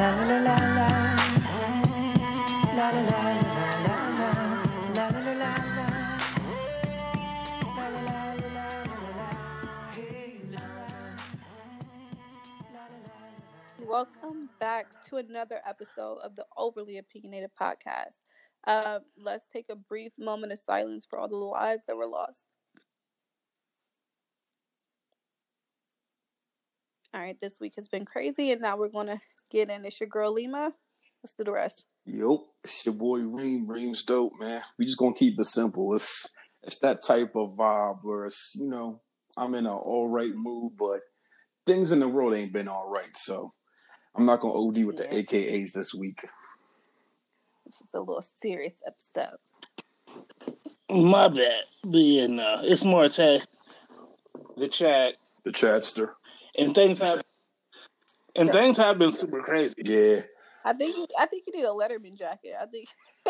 Welcome back to another episode of the Overly Opinionated Podcast. Uh, let's take a brief moment of silence for all the lives that were lost. All right, this week has been crazy, and now we're going to get in. It's your girl Lima. Let's do the rest. Yep, it's your boy Reem. Reem's dope, man. We just gonna keep it simple. It's it's that type of vibe where it's you know I'm in an all right mood, but things in the world ain't been all right. So I'm not gonna OD with the Yeah. AKAs this week. This is a little serious episode. My bad. But yeah, no, it's more to the chat, The chatster. and things have and things have been super crazy. Yeah, I think you, I think you need a Letterman jacket. I think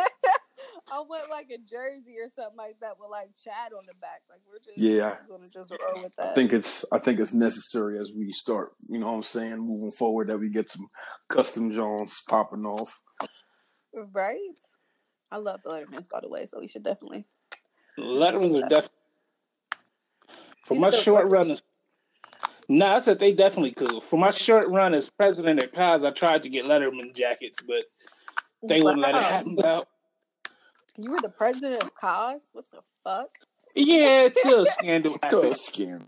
I want like a jersey or something like that with like Chad on the back. Like we're just Yeah. gonna just roll with I think it's I think it's necessary as we start. You know what I'm saying? Moving forward, that we get some custom Jones popping off. right. I love the Lettermans by the way, so we should definitely. Letterman's are definitely for He's my still short cool. Run. As, nah, I said they definitely cool. For my short run as president at Cos, I tried to get Letterman jackets, but they wouldn't let it happen. Out. You were the president of Cos. What the fuck? Yeah, it's a scandal It's a happened. scam.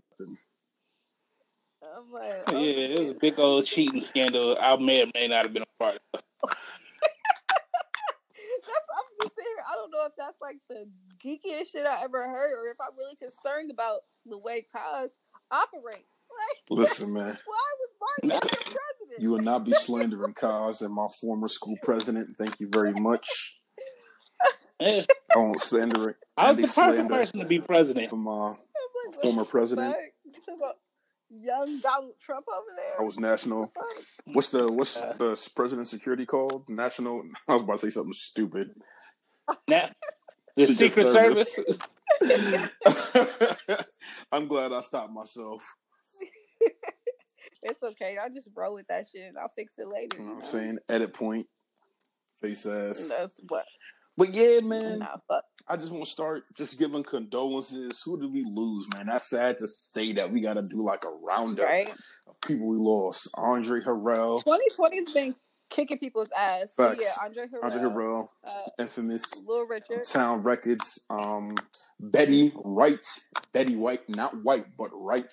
I'm like, oh Yeah, okay. it was a big old cheating scandal. I may or may not have been a part of. That's I'm just saying. I don't know if that's like the geekiest shit I ever heard, or if I'm really concerned about the way Cos operates. Like, Listen, man. why was Martin president? You will not be slandering Kaz and my former school president. Thank you very much. I won't slander it. I was the perfect person to be president. from uh, like, former president. You talking about young Donald Trump over there? I was national. What the? What's the what's the president security called? National. I was about to say something stupid. Now, the Secret Secret Service. Service. I'm glad I stopped myself. It's okay. I'll just roll with that shit. and I'll fix it later. You know what I'm saying? Edit point. Face ass. That's what. But yeah, man. Nah, fuck. I just want to start just giving condolences. Who did we lose, man? That's sad to say that we got to do like a roundup Right. of people we lost. Andre Harrell, 2020's been kicking people's ass. Facts. yeah, Andre Harrell, Andre Harrell, uh, infamous Little Richard. Town Records, um, Betty Wright, Betty White, not White, but Wright,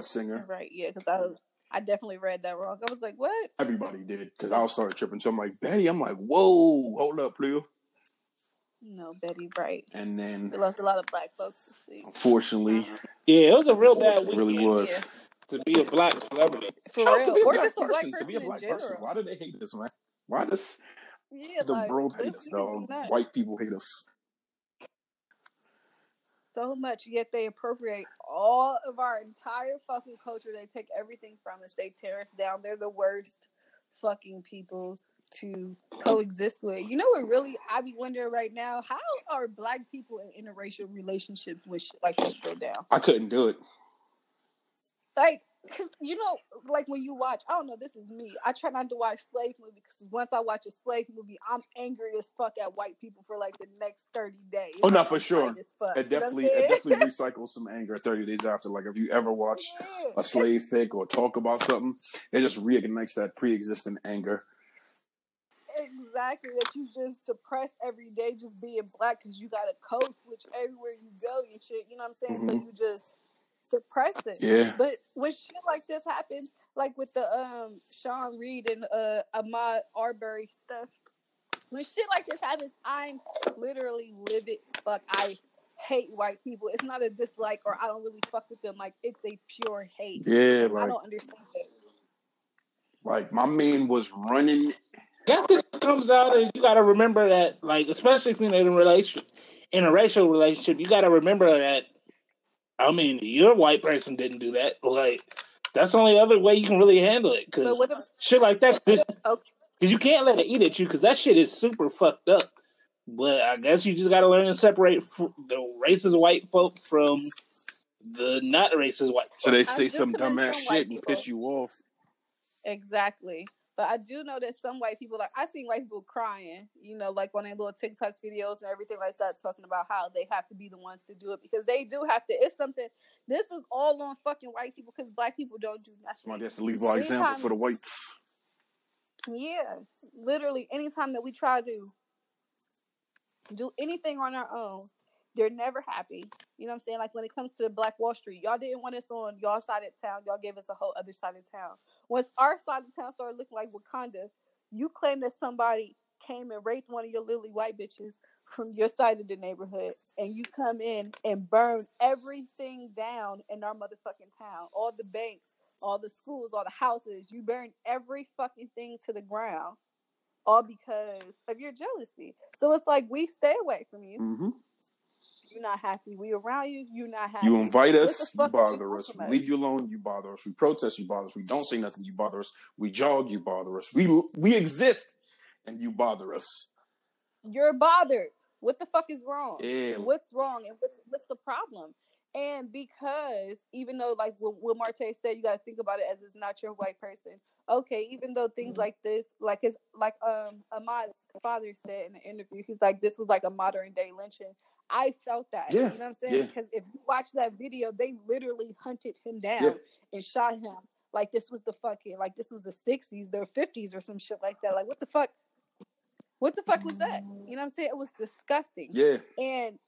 a singer. Right. Yeah, because I was, I definitely read that wrong. I was like, what? Everybody did because I started tripping. So I'm like, Betty. I'm like, whoa, hold up, please. No, Betty Wright. And then, We lost a lot of black folks this week. unfortunately, um, Yeah, it was a real bad it week really was. to be a black celebrity. For Shout out to be a Or black just a black person. person, To be a black person. Why do they hate us, man? Why does Yeah, the like, world hate us, niggas though? White people hate us. So much, yet they appropriate all of our entire fucking culture. They take everything from us. They tear us down. They're the worst fucking people to coexist with. You know what? Really, I be wondering right now: how are black people in interracial relationships with shit like this go down? I couldn't do it. Like, cause you know, like when you watch, I don't know. This is me. I try not to watch slave movies because once I watch a slave movie, I'm angry as fuck at white people for like the next thirty days. Oh, no, I'm for sure. mad as fuck. It You know definitely, it definitely recycles some anger 30 days after. Like, if you ever watch Yeah. a slave fic or talk about something, it just reignites that pre existing anger. Exactly, that you just suppress every day just being black because you got a code switch everywhere you go and shit. You know what I'm saying? So Mhm. you just suppress it. Yeah. But when shit like this happens, like with the um Sean Reed and uh Ahmaud Arbery stuff, when shit like this happens, I'm literally livid. Fuck, I hate white people. It's not a dislike or I don't really fuck with them. Like it's a pure hate. Yeah, I like, don't understand it. like my man was running. That just comes out, and you got to remember that, like, especially if you're in a relationship, in a racial relationship, you got to remember that. I mean, your white person didn't do that. Like, that's the only other way you can really handle it. Because shit like that, because okay, you can't let it eat at you. Because that shit is super fucked up. But I guess you just got to learn to separate f- the racist white folk from the not racist white. So they say some commend dumbass shit and people. piss you off. Exactly. But I do know that some white people, like I seen white people crying, you know, like on their little TikTok videos and everything like that, talking about how they have to be the ones to do it because they do have to. It's something. This is all on fucking white people because black people don't do nothing. Somebody has to lead by example for the whites. Yeah, literally, anytime that we try to do anything on our own, they're never happy. You know what I'm saying? Like when it comes to the Black Wall Street, y'all didn't want us on y'all side of town. Y'all gave us a whole other side of town. Once our side of town started looking like Wakanda, you claim that somebody came and raped one of your lily white bitches from your side of the neighborhood, and you come in and burn everything down in our motherfucking town. All the banks, all the schools, all the houses. You burn every fucking thing to the ground, all because of your jealousy. So it's like we stay away from you. Mm-hmm. You're not happy. We around you. You're not happy. You invite us, you fuck are we bother us. We leave you alone, you bother us. We protest, you bother us. We don't say nothing, you bother us. We jog, you bother us. We we exist, and you bother us. You're bothered. What the fuck is wrong? Yeah. What's wrong and what's what's the problem? And because even though like what, what Marte said, you got to think about it as it's not your white person. Okay, even though things Mm-hmm. like this, like his like um Ahmaud's father said in the interview, he's like this was like a modern day lynching. I felt that. Yeah, You know what I'm saying? yeah. Because if you watch that video, they literally hunted him down Yeah. and shot him. Like this was the fucking like this was the 60s, the 50s or some shit like that. Like what the fuck? What the fuck was that? You know what I'm saying? It was disgusting. Yeah, And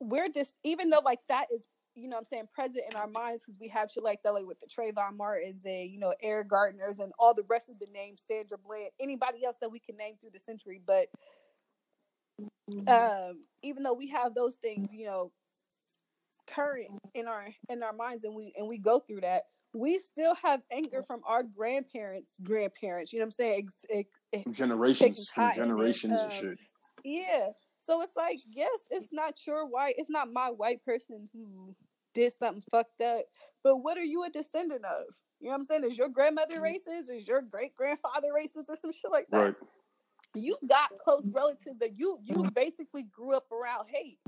we're just even though like that is you know what I'm saying present in our minds because we have shit like that like with the Trayvon Martins and you know Eric Gardners and all the rest of the names Sandra Bland anybody else that we can name through the century but um even though we have those things you know current in our in our minds and we and we go through that we still have anger from our grandparents grandparents you know what I'm saying ex, ex, ex, generations from and, generations and um, shit. yeah. So it's like, yes, it's not your white, it's not my white person who did something fucked up. But what are you a descendant of? You know what I'm saying? Is your grandmother racist? Is your great grandfather racist or some shit like that? Right. You got close relatives that you you mm-hmm. basically grew up around hate.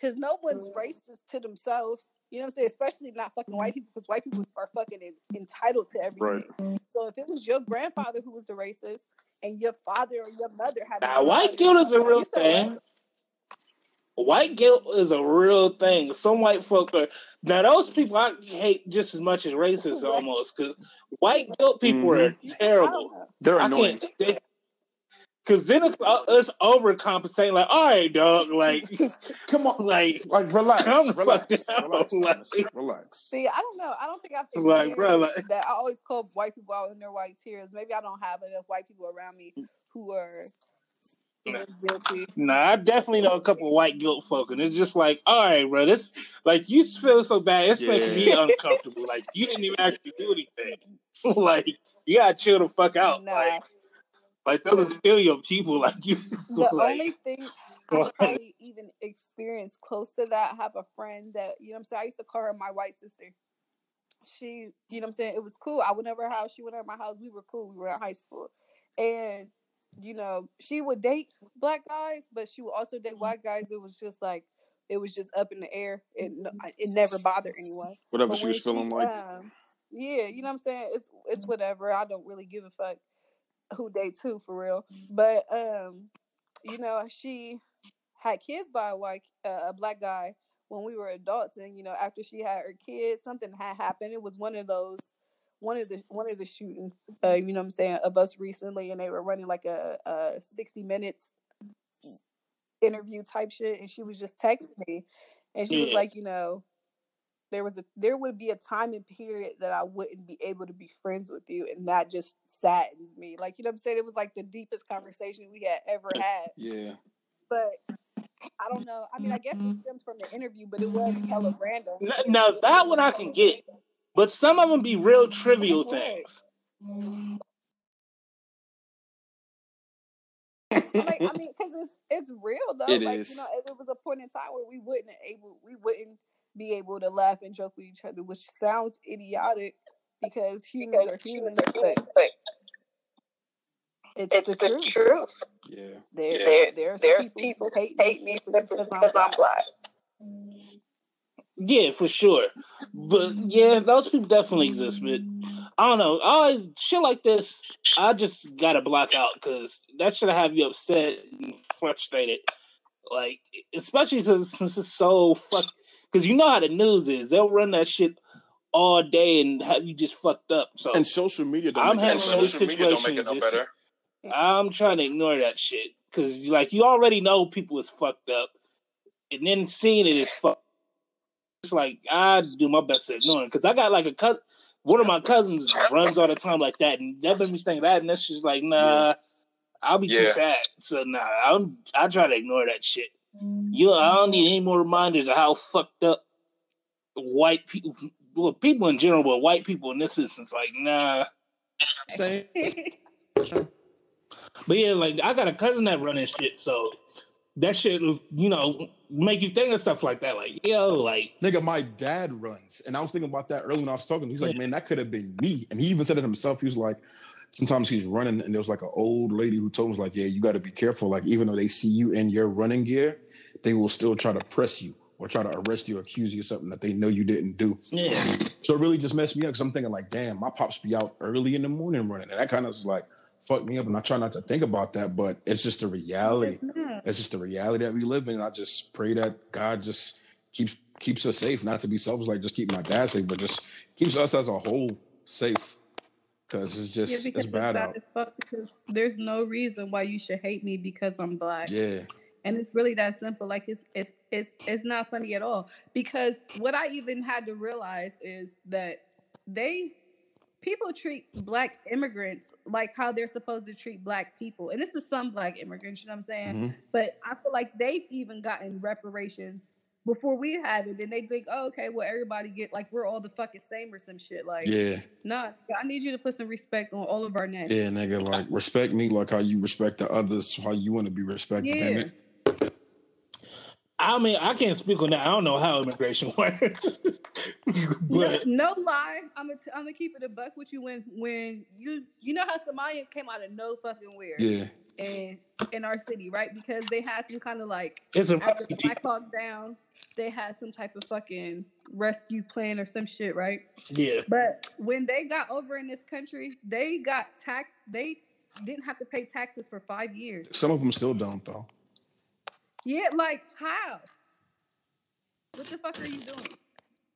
Cause no one's mm-hmm. racist to themselves. You know what I'm saying? Especially not fucking mm-hmm. white people, because white people are fucking en- entitled to everything. So if it was your grandfather who was the racist, and your father or your mother had Now, white guilt is a real You said thing. what? White guilt is a real thing. Some white folk are now those people I hate just as much as racists Right. almost because white guilt people are I don't terrible. They're I annoying. can't because then it's uh, it's overcompensating. Like, all right, dog, like Come on, like like relax, Calm the relax, fuck down, relax, Thomas, like- relax. See, I don't know. I don't think I've Like, bro, like- that. I always call white people out in their white tears. Maybe I don't have enough white people around me who are who guilty. Nah, I definitely know a couple of white guilt folk, and it's just like, all right, bro, this like you feel so bad, it's making me uncomfortable. Like you didn't even actually do anything. like you gotta chill the fuck out. Nah. Like, like those are still your people. Like you, The like, only thing I've probably even experienced close to that, I have a friend that, you know what I'm saying? I used to call her my white sister. She, you know what I'm saying? It was cool. I went over her house. She went over my house. We were cool. We were in high school. And, you know, she would date black guys, but she would also date white guys. It was just like, it was just up in the air. It, it never bothered anyone. Whatever she was feeling like. um, yeah, you know what I'm saying? It's it's whatever. I don't really give a fuck who dates who for real. But um, you know, she had kids by a white uh, a black guy when we were adults, and you know, after she had her kids, something had happened. It was one of those one of the one of the shootings, uh, you know what I'm saying, of us recently, and they were running like a, a 60 minutes interview type shit, and she was just texting me, and she was like, you know, there was a there would be a time and period that I wouldn't be able to be friends with you, and that just saddens me. Like you know what I'm saying? It was like the deepest conversation we had ever had, Yeah, but. I don't know. I mean, I guess it stems from the interview, but it was hella random. N- now that one I can get, but some of them be real trivial things. like I mean, because it's it's real though. It like is. you know, if it was a point in time where we wouldn't able we wouldn't be able to laugh and joke with each other, which sounds idiotic because humans are humans, but it's, It's the, the truth. truth. yeah. There, There, there's, there's people, people hate, hate me simply because I'm black. Yeah, for sure. But yeah, those people definitely exist. But I don't know. Always shit like this. I just gotta block out because that should have you upset and frustrated. Like, especially since, since it's so fuck. Because you know how the news is. They'll run that shit all day and have you just fucked up. So And social media don't I'm make handling better. this social media don't make it no situation better. I'm trying to ignore that shit because, like, you already know people is fucked up, and then seeing it is fucked. It's like I do my best to ignore it because I got like a cousin. One of my cousins runs all the time like that, and that made me think of that. And that's just like, nah, I'll be too sad. So nah, I'm I try to ignore that shit. You, I don't need any more reminders of how fucked up white people, well, people in general, but white people in this instance, like, nah. Same. But yeah, like I got a cousin that running shit, so that shit, you know, make you think of stuff like that. Like, yo, like, Nigga, my dad runs. And I was thinking about that earlier when I was talking. He's like, man, that could have been me. And he even said it himself. He was like, sometimes he's running and there was like an old lady who told him, like, yeah, you got to be careful. Like, even though they see you in your running gear, they will still try to press you or try to arrest you or accuse you of something that they know you didn't do. yeah, So it really just messed me up because I'm thinking, like, damn, my pops be out early in the morning running. And that kind of was like, fucked me up. And I try not to think about that, but it's just the reality it's just the reality that we live in. I just pray that God just keeps keeps us safe, not to be selfish, like just keep my dad safe, but just keeps us as a whole safe. Cause it's Yeah, just because it's bad out. as fuck because there's no reason why you should hate me because I'm black. Yeah. And it's really that simple. Like it's it's it's it's not funny at all. Because what I even had to realize is that they people treat black immigrants like how they're supposed to treat black people. And this is some black immigrants, you know what I'm saying? Mhm. But I feel like they've even gotten reparations before we have it. Then they think, oh, okay, well, everybody get like we're all the fucking same or some shit. Like, Yeah. nah, I need you to put some respect on all of our names. Yeah, nigga. Like respect me like how you respect the others, how you want to be respected. Damn Yeah. It. I mean, I can't speak on that. I don't know how immigration works, No, but no lie, I'm gonna t- I'm gonna keep it a buck with you when when you you know how Somalians came out of no fucking where Yeah. and in our city, right? Because they had some kind of like it's a after the refugee. Black Hawk down, they had some type of fucking rescue plan or some shit, right? Yeah, But when they got over in this country, they got taxed. They didn't have to pay taxes for five years. Some of them still don't though. Yeah, like how? What the fuck are you doing?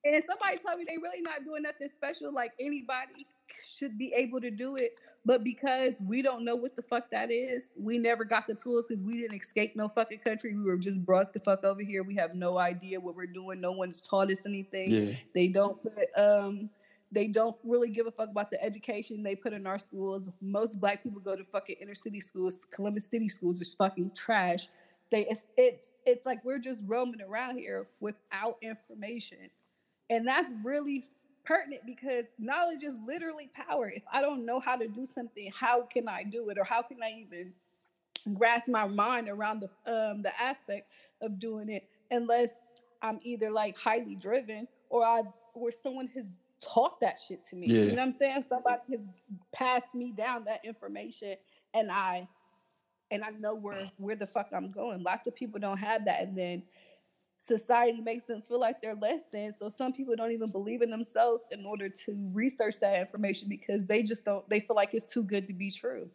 And somebody told me they really not doing nothing special. Like anybody should be able to do it, but because we don't know what the fuck that is, we never got the tools because we didn't escape no fucking country. We were just brought the fuck over here. We have no idea what we're doing. No one's taught us anything. Yeah. They don't put um they don't really give a fuck about the education they put in our schools. Most black people go to fucking inner city schools. Columbus City schools is fucking trash. They it's it's it's like we're just roaming around here without information. And that's really pertinent because knowledge is literally power. If I don't know how to do something, how can I do it? Or how can I even grasp my mind around the um the aspect of doing it unless I'm either like highly driven or I or someone has taught that shit to me. You know what I'm saying? Somebody has passed me down that information and I and I know where where the fuck I'm going. Lots of people don't have that and then society makes them feel like they're less than. So some people don't even believe in themselves in order to research that information because they just don't they feel like it's too good to be true.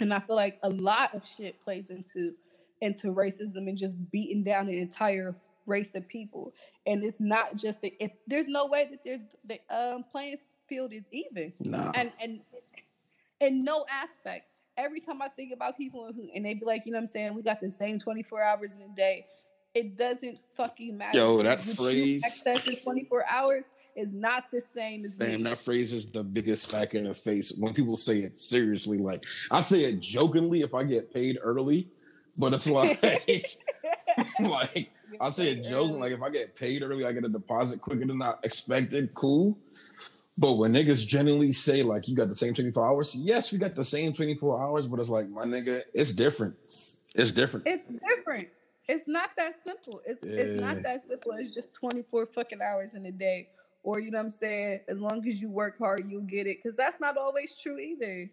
And I feel like a lot of shit plays into into racism and just beating down an entire race of people. And it's not just that if there's no way that there's the um, playing field is even Nah. and and in no aspect. Every time I think about people who and they be like, you know what I'm saying, we got the same 24 hours in a day. It doesn't fucking matter. Yo, that phrase- access in 24 hours is not the same as Man, me. that phrase is the biggest smack in the face when people say it seriously. Like I say it jokingly if I get paid early, but it's like like I say it joking, like if I get paid early, I get a deposit quicker than I expected. Cool. But when niggas generally say like you got the same 24 hours, yes, we got the same 24 hours, but it's like my nigga, it's different. It's different. It's different. It's not that simple. It's it's not that simple. It's just 24 fucking hours in a day. Or you know what I'm saying? As long as you work hard, you'll get it. Cause that's not always true either.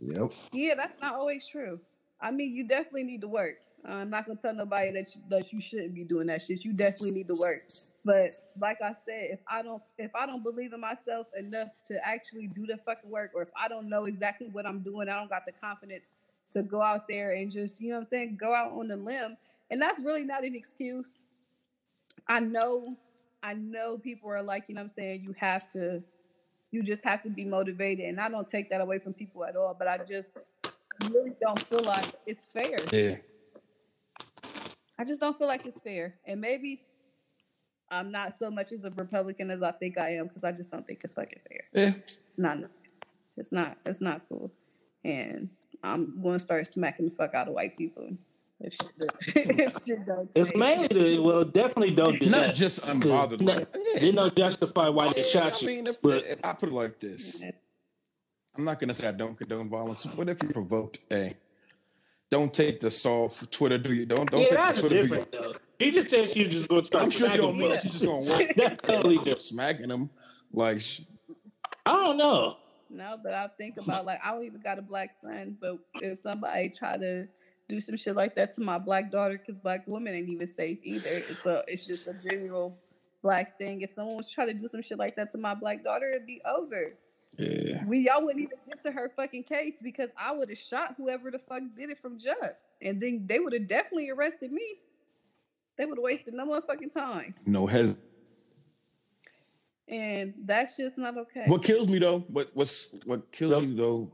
Yep. Yeah, that's not always true. I mean, you definitely need to work. I'm not gonna tell nobody that you, that you shouldn't be doing that shit. You definitely need to work. But like I said, if I don't if I don't believe in myself enough to actually do the fucking work, or if I don't know exactly what I'm doing, I don't got the confidence to go out there and just you know what I'm saying, go out on the limb. And that's really not an excuse. I know, I know people are like, you know what I'm saying, you have to, you just have to be motivated. And I don't take that away from people at all, but I just really don't feel like it's fair. Yeah. I just don't feel like it's fair. And maybe I'm not so much as a Republican as I think I am because I just don't think it's fucking fair. Yeah. It's not. It's not. It's not cool. And I'm going to start smacking the fuck out of white people if shit, if shit don't. It's mainly the well, definitely don't do Not that. just unbothered. No, like, They don't justify why they yeah, shot I you. mean, if, but if I put it like this, I'm not gonna say I don't condone violence, What if you provoked, hey, don't take the soft Twitter do you don't don't yeah, take that's the Twitter do different though. He just said she's just going to you. start. I'm sure she smacking don't mean that. She's just gonna walk That's totally different. smacking them like sh- I don't know. No, but I think about like I don't even got a black son, but if somebody try to do some shit like that to my black daughter, because black women ain't even safe either. It's a it's just a general black thing. If someone was trying to do some shit like that to my black daughter, it'd be over. Yeah. We y'all wouldn't even get to her fucking case because I would have shot whoever the fuck did it from jump, and then they would have definitely arrested me. They would have wasted no motherfucking time, No hes. and that's just not okay. What kills me though, what what's what kills Yep. me though,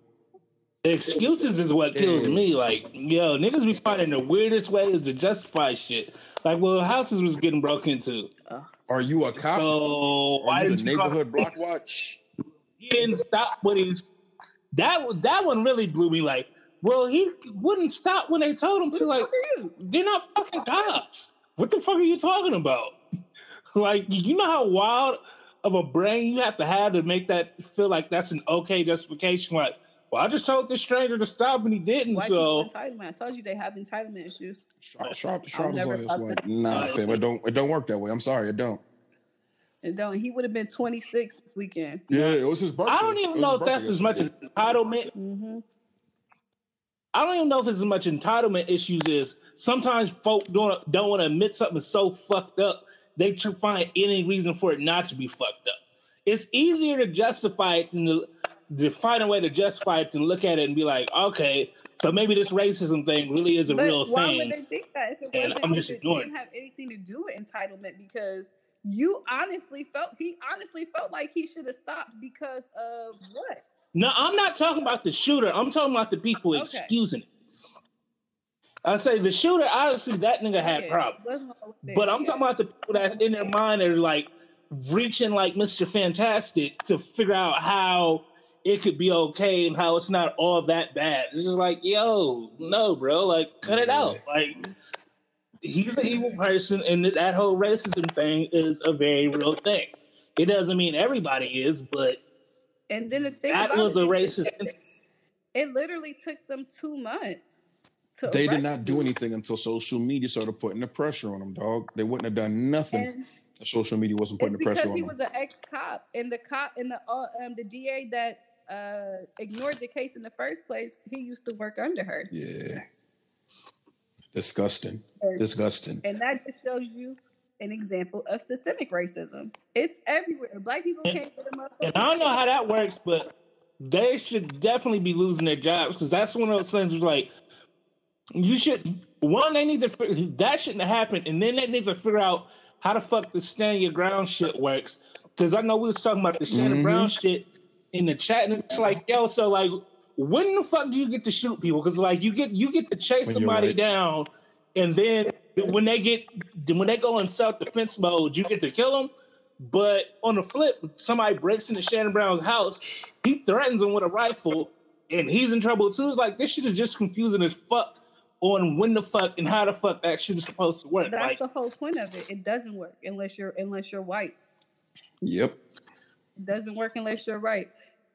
excuses is what kills Yeah. me. Like, yo, niggas be finding the weirdest ways to justify shit. Like, well, houses was getting broke into. are you a cop? So are why you the didn't you neighborhood block watch? He didn't stop when he's that. one- That one really blew me. Like, well, he wouldn't stop when they told him to. Like, fuck are you? they're not fucking cops. What the fuck are you talking about? Like, you know how wild of a brain you have to have to make that feel like that's an okay justification. Like, well, I just told this stranger to stop and he didn't. White so entitlement. I told you they have entitlement issues. Sharp, sharp, sharp never is like, fuck it's like with- nah, fam, it don't it don't work that way. I'm sorry, it don't. And don't he would have been 26 this weekend. Yeah, it was his birthday. I don't even know if that's as much entitlement. hmm I don't even know if it's as much entitlement issues as sometimes folk don't don't want to admit something is so fucked up. They try to find any reason for it not to be fucked up. It's easier to justify it than to, to find a way to justify it than look at it and be like, okay, so maybe this racism thing really is a But real why thing. would they think that if it and wasn't? I'm just if it ignoring didn't have anything to do with entitlement because you honestly felt he honestly felt like he should have stopped because of what? No, I'm not talking about the shooter. I'm talking about the people Okay. excusing it. I say the shooter, obviously, that nigga had Yeah, problems. wasn't all there. But I'm Yeah. talking about the people that in their mind are like reaching like Mr. Fantastic to figure out how it could be okay and how it's not all that bad. It's just like, yo, no, bro, like cut it out. Like he's an evil person, and that whole racism thing is a very real thing. It doesn't mean everybody is, but And then the thing that about was it, a racist. it literally took them two months. To They did not do anything until social media started putting the pressure on them, dog. They wouldn't have done nothing And if social media wasn't putting the pressure on he them. was an ex-cop, and the cop and the uh, um, the DA that uh, ignored the case in the first place, he used to work under her. Yeah. Disgusting. And- Disgusting. And that just shows you an example of systemic racism. It's everywhere. Black people can't get them up. And I don't know how that works, but they should definitely be losing their jobs because that's one of those things. Like, you should one, they need to that shouldn't have happened, and then they need to figure out how the fuck the stand your ground shit works. Because I know we was talking about the Shannon Mhm. Brown shit in the chat, and it's like, yo, so like, when the fuck do you get to shoot people? Because like, you get you get to chase When somebody right. down, and then when they get when they go in self defense mode, you get to kill them. But on the flip, somebody breaks into Shannon Brown's house, he threatens him with a rifle, and he's in trouble too. It's like this shit is just confusing as fuck on when the fuck and how the fuck that shit is supposed to work. That's Like, the whole point of it. It doesn't work unless you're unless you're white. Yep. It doesn't work unless you're right.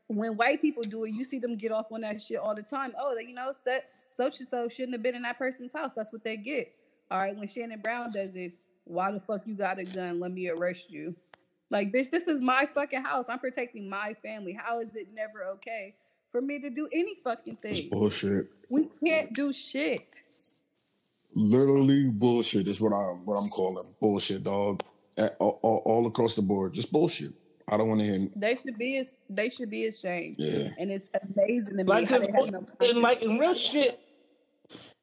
When white people do it, you see them get off on that shit all the time. Oh, you know, such and so shouldn't have been in that person's house. That's what they get. All right, when Shannon Brown does it, why the fuck you got a gun? Let me arrest you. Like, bitch, this is my fucking house. I'm protecting my family. How is it never okay for me to do any fucking thing? It's bullshit. We can't do shit. Literally bullshit is what I'm what I'm calling bullshit, dog. All, all, all across the board, just bullshit. I don't want to hear. They should be as they should be ashamed. Yeah, And it's amazing to me Like, how cause, they have no and like in real shit,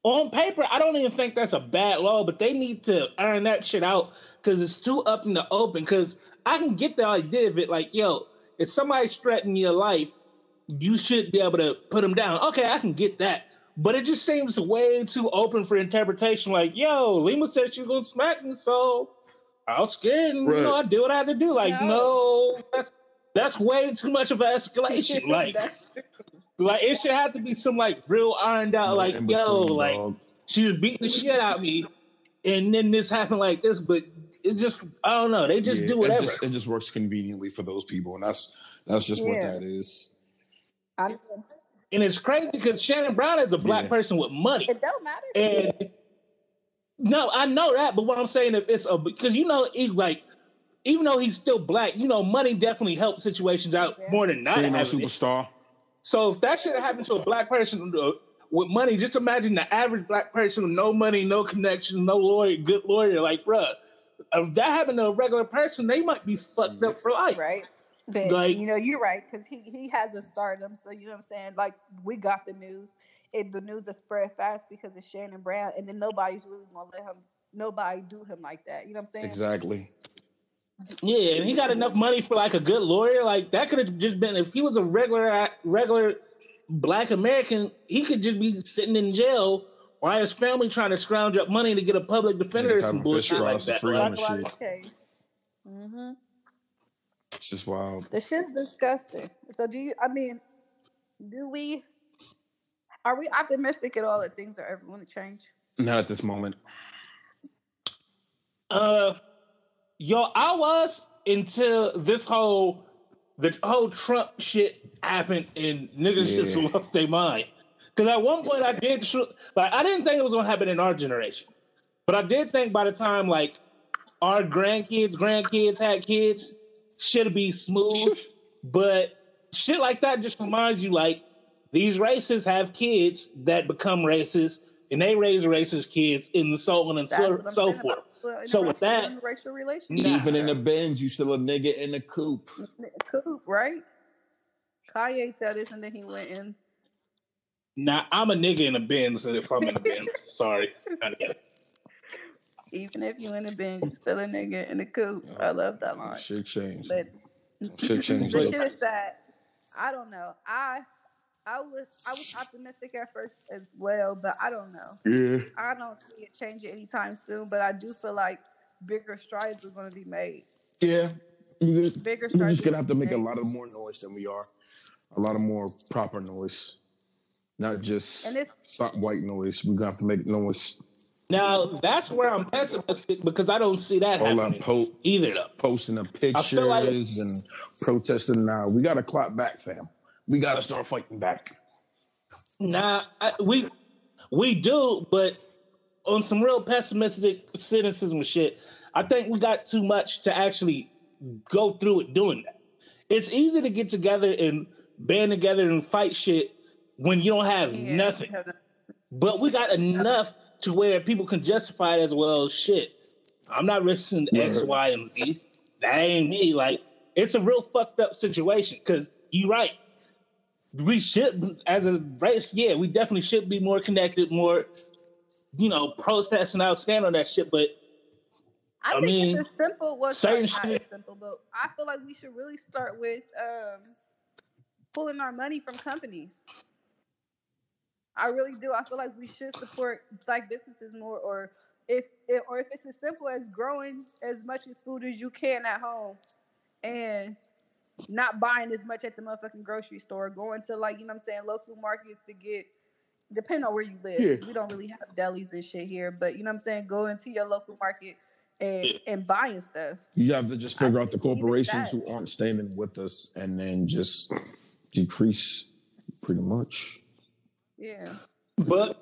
on paper, I don't even think that's a bad law, but they need to iron that shit out because it's too up in the open. Because I can get the idea of it, like, yo, if somebody's threatening your life, you should be able to put them down. Okay, I can get that. But it just seems way too open for interpretation. Like, yo, Lima said she was gonna smack me, so I was scared, and you know, I Right. did what I had to do. Like, No. no, that's that's way too much of an escalation. Like, That's like it should have to be some like real ironed out, No like yo, between, like dog. she was beating the shit out of me, and then this happened like this. But it just, I don't know. They just Yeah, do It whatever. just, it just works conveniently for those people, and that's that's just what that is. I, and it's crazy because Shannon Brown is a black Yeah. person with money, it don't matter. and no, I know that. But what I'm saying is, it's a because you know, he, like even though he's still black, you know, money definitely helps situations out Yeah. more than not Female having superstar. So if that should have happened to a black person uh, with money, just imagine the average black person with no money, no connections, no lawyer, good lawyer. Like, bruh, if that happened to a regular person, they might be fucked up for life. right? But Like- you know, you're right because he he has a stardom. So you know what I'm saying. Like we got the news, it, the news is spread fast because of Shannon Brown, and then nobody's really gonna let him. Nobody do him like that. You know what I'm saying? Exactly. Yeah, and he got enough money for like a good lawyer. Like that could have just been if he was a regular regular black American, he could just be sitting in jail while his family trying to scrounge up money to get a public defender or Niggas some bullshit like that. Like, on the Black shit. case. Mm-hmm. It's just wild. This shit's disgusting. So do you? I mean, do we? Are we optimistic at all that things are ever going to change? Not at this moment. Uh, yo, I was until this whole the whole Trump shit happened and niggas just lost their mind. Because at one point I did sh- like I didn't think it was gonna happen in our generation, but I did think by the time like our grandkids, grandkids had kids, shit'll be smooth. but shit like that just reminds you like these races have kids that become racist and they raise racist kids and so on and That's so, so forth. well, So with that- interracial relationship, Nah. Even in the Benz, you still a nigga in the coop. coop, right? Kanye said this, and then he went in. Nah, I'm a nigga in a Benz if I'm in a Benz. Sorry. I get it. Even if you in the bin, you still a nigga in the coop. I love that line. Shit changed. But Shit changed. the shit is that I don't know. I I was I was optimistic at first as well, but I don't know. Yeah. I don't see it changing anytime soon. But I do feel like bigger strides are going to be made. Yeah. You just, Bigger we're just gonna have to make a lot of more noise than we are. A lot of more proper noise. Not just And it's soft white noise. We're gonna have to make noise. Now that's where I'm pessimistic because I don't see that All that happening po- either though. posting the pictures like- and protesting now. We gotta clap back, fam. We gotta start fighting back. Nah, I, we we do, but on some real pessimistic cynicism shit, I think we got too much to actually go through it doing that. It's easy to get together and band together and fight shit when you don't have yeah, nothing. But we got enough to where people can justify it as well. Shit, I'm not risking X, Right. Y, and Z. That ain't me. Like it's a real fucked up situation. Cause you're right. We should, as a race, yeah, we definitely should be more connected, more, you know, protesting out, stand on that shit. But I, I think mean, it's as simple. Well, certain sorry, shit- simple, but I feel like we should really start with um, pulling our money from companies. I really do. I feel like we should support black businesses more, or if, if or if it's as simple as growing as much as food as you can at home, and not buying as much at the motherfucking grocery store, going to like you know what I'm saying local markets to get. Depending on where you live. Yeah. we don't really have delis and shit here. But you know what I'm saying, go into your local market and and buying stuff. You have to just I figure out the corporations who aren't standing with us and then just decrease pretty much. Yeah. but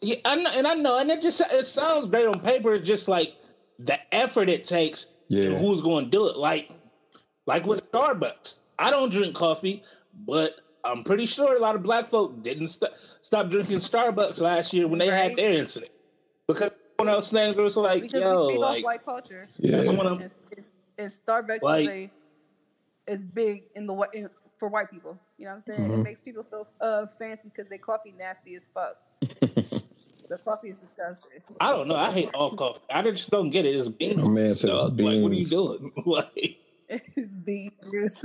yeah, I know, and I know, and it just it sounds great on paper. It's just like the effort it takes Yeah. and who's going to do it. Like, like with Starbucks, I don't drink coffee, but I'm pretty sure a lot of black folk didn't st- stop drinking Starbucks last year when they had their incident because one of those things where it's like, because yo, we feed like off white culture. Yeah. that's one of It's, it's, it's Starbucks Like- is, a, is big in the whi- in, for white people. You know what I'm saying? It Mhm. makes people feel uh, fancy because their coffee nasty as fuck. the coffee is disgusting. I don't know. I hate all coffee. I just don't get it. It's beans. My man says dog. Like, what are you doing? like, It's bean juice.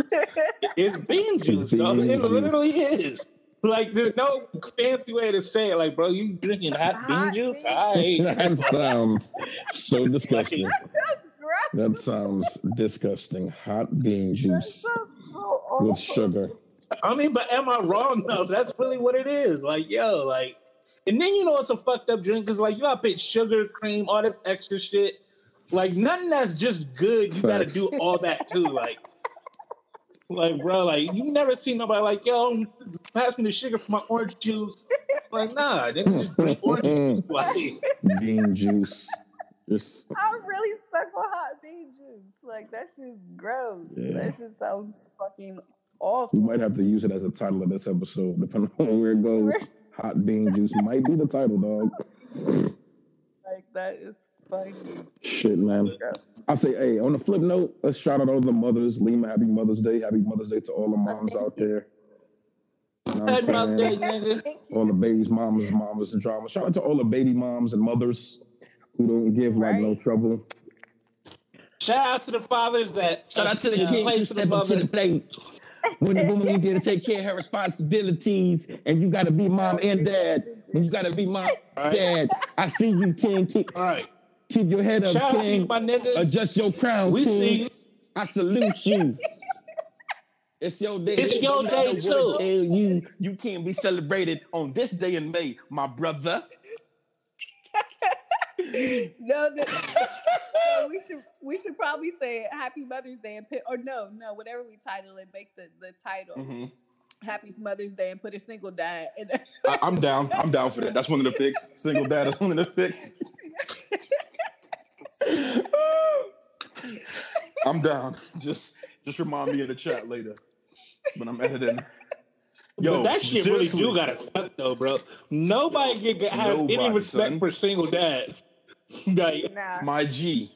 it's bean juice, dog. Bean It juice. literally is. Like, there's no fancy way to say it. Like, bro, you drinking hot bean Hot juice? bean- I that sounds so disgusting. Like- That's gross. That sounds disgusting. Hot bean juice so with sugar. I mean, but am I wrong though? That's really what it is. Like, yo, like, and then you know it's a fucked up drink because like you gotta put sugar, cream, all this extra shit. Like nothing that's just good. You gotta do all that too. Like, like bro, like you never seen nobody like, yo, pass me the sugar for my orange juice. Like, nah, they just drink orange juice. Like, bean juice. Just I'm really stuck on hot bean juice. Like that shit's gross. Yeah. That shit sounds fucking awful. we might have to use it as a title of this episode, depending on where it goes. Hot bean juice might be the title, dog. Like that is funny. Shit, man. I say, hey, on the flip note, let's shout out all the mothers. Lima, happy Mother's Day. Happy Mother's Day to all the moms out there. You know what Happy I'm Mother's Day, saying? All the babies, mamas, mamas, and drama. Shout out to all the baby moms and mothers who don't give like no trouble. Shout out to the fathers that Shout out to the kids who place for the step up to mother. the plate. When the woman ain't there to take care of her responsibilities, and you gotta be mom and dad. and you gotta be mom, Right. dad. I see you, King. Keep, All right. Keep your head up, Shout out to you, King. my nigga. Adjust your crown, We King. see. I salute you. It's your day. It's your Don't day, too. nobody Tell you you can't be celebrated on this day in May, my brother. no, the, no, we should we should probably say Happy Mother's Day and put or no, no, whatever we title it, make the, the title Mhm. Happy Mother's Day and put a single dad. And I, I'm down. I'm down for that. That's one of the picks. Single dad is one of the picks. I'm down. Just just remind me in the chat later when I'm editing. Yo, but that shit really do gotta suck though, bro. Nobody get, get has any respect son. for single dads. like, nah, My G.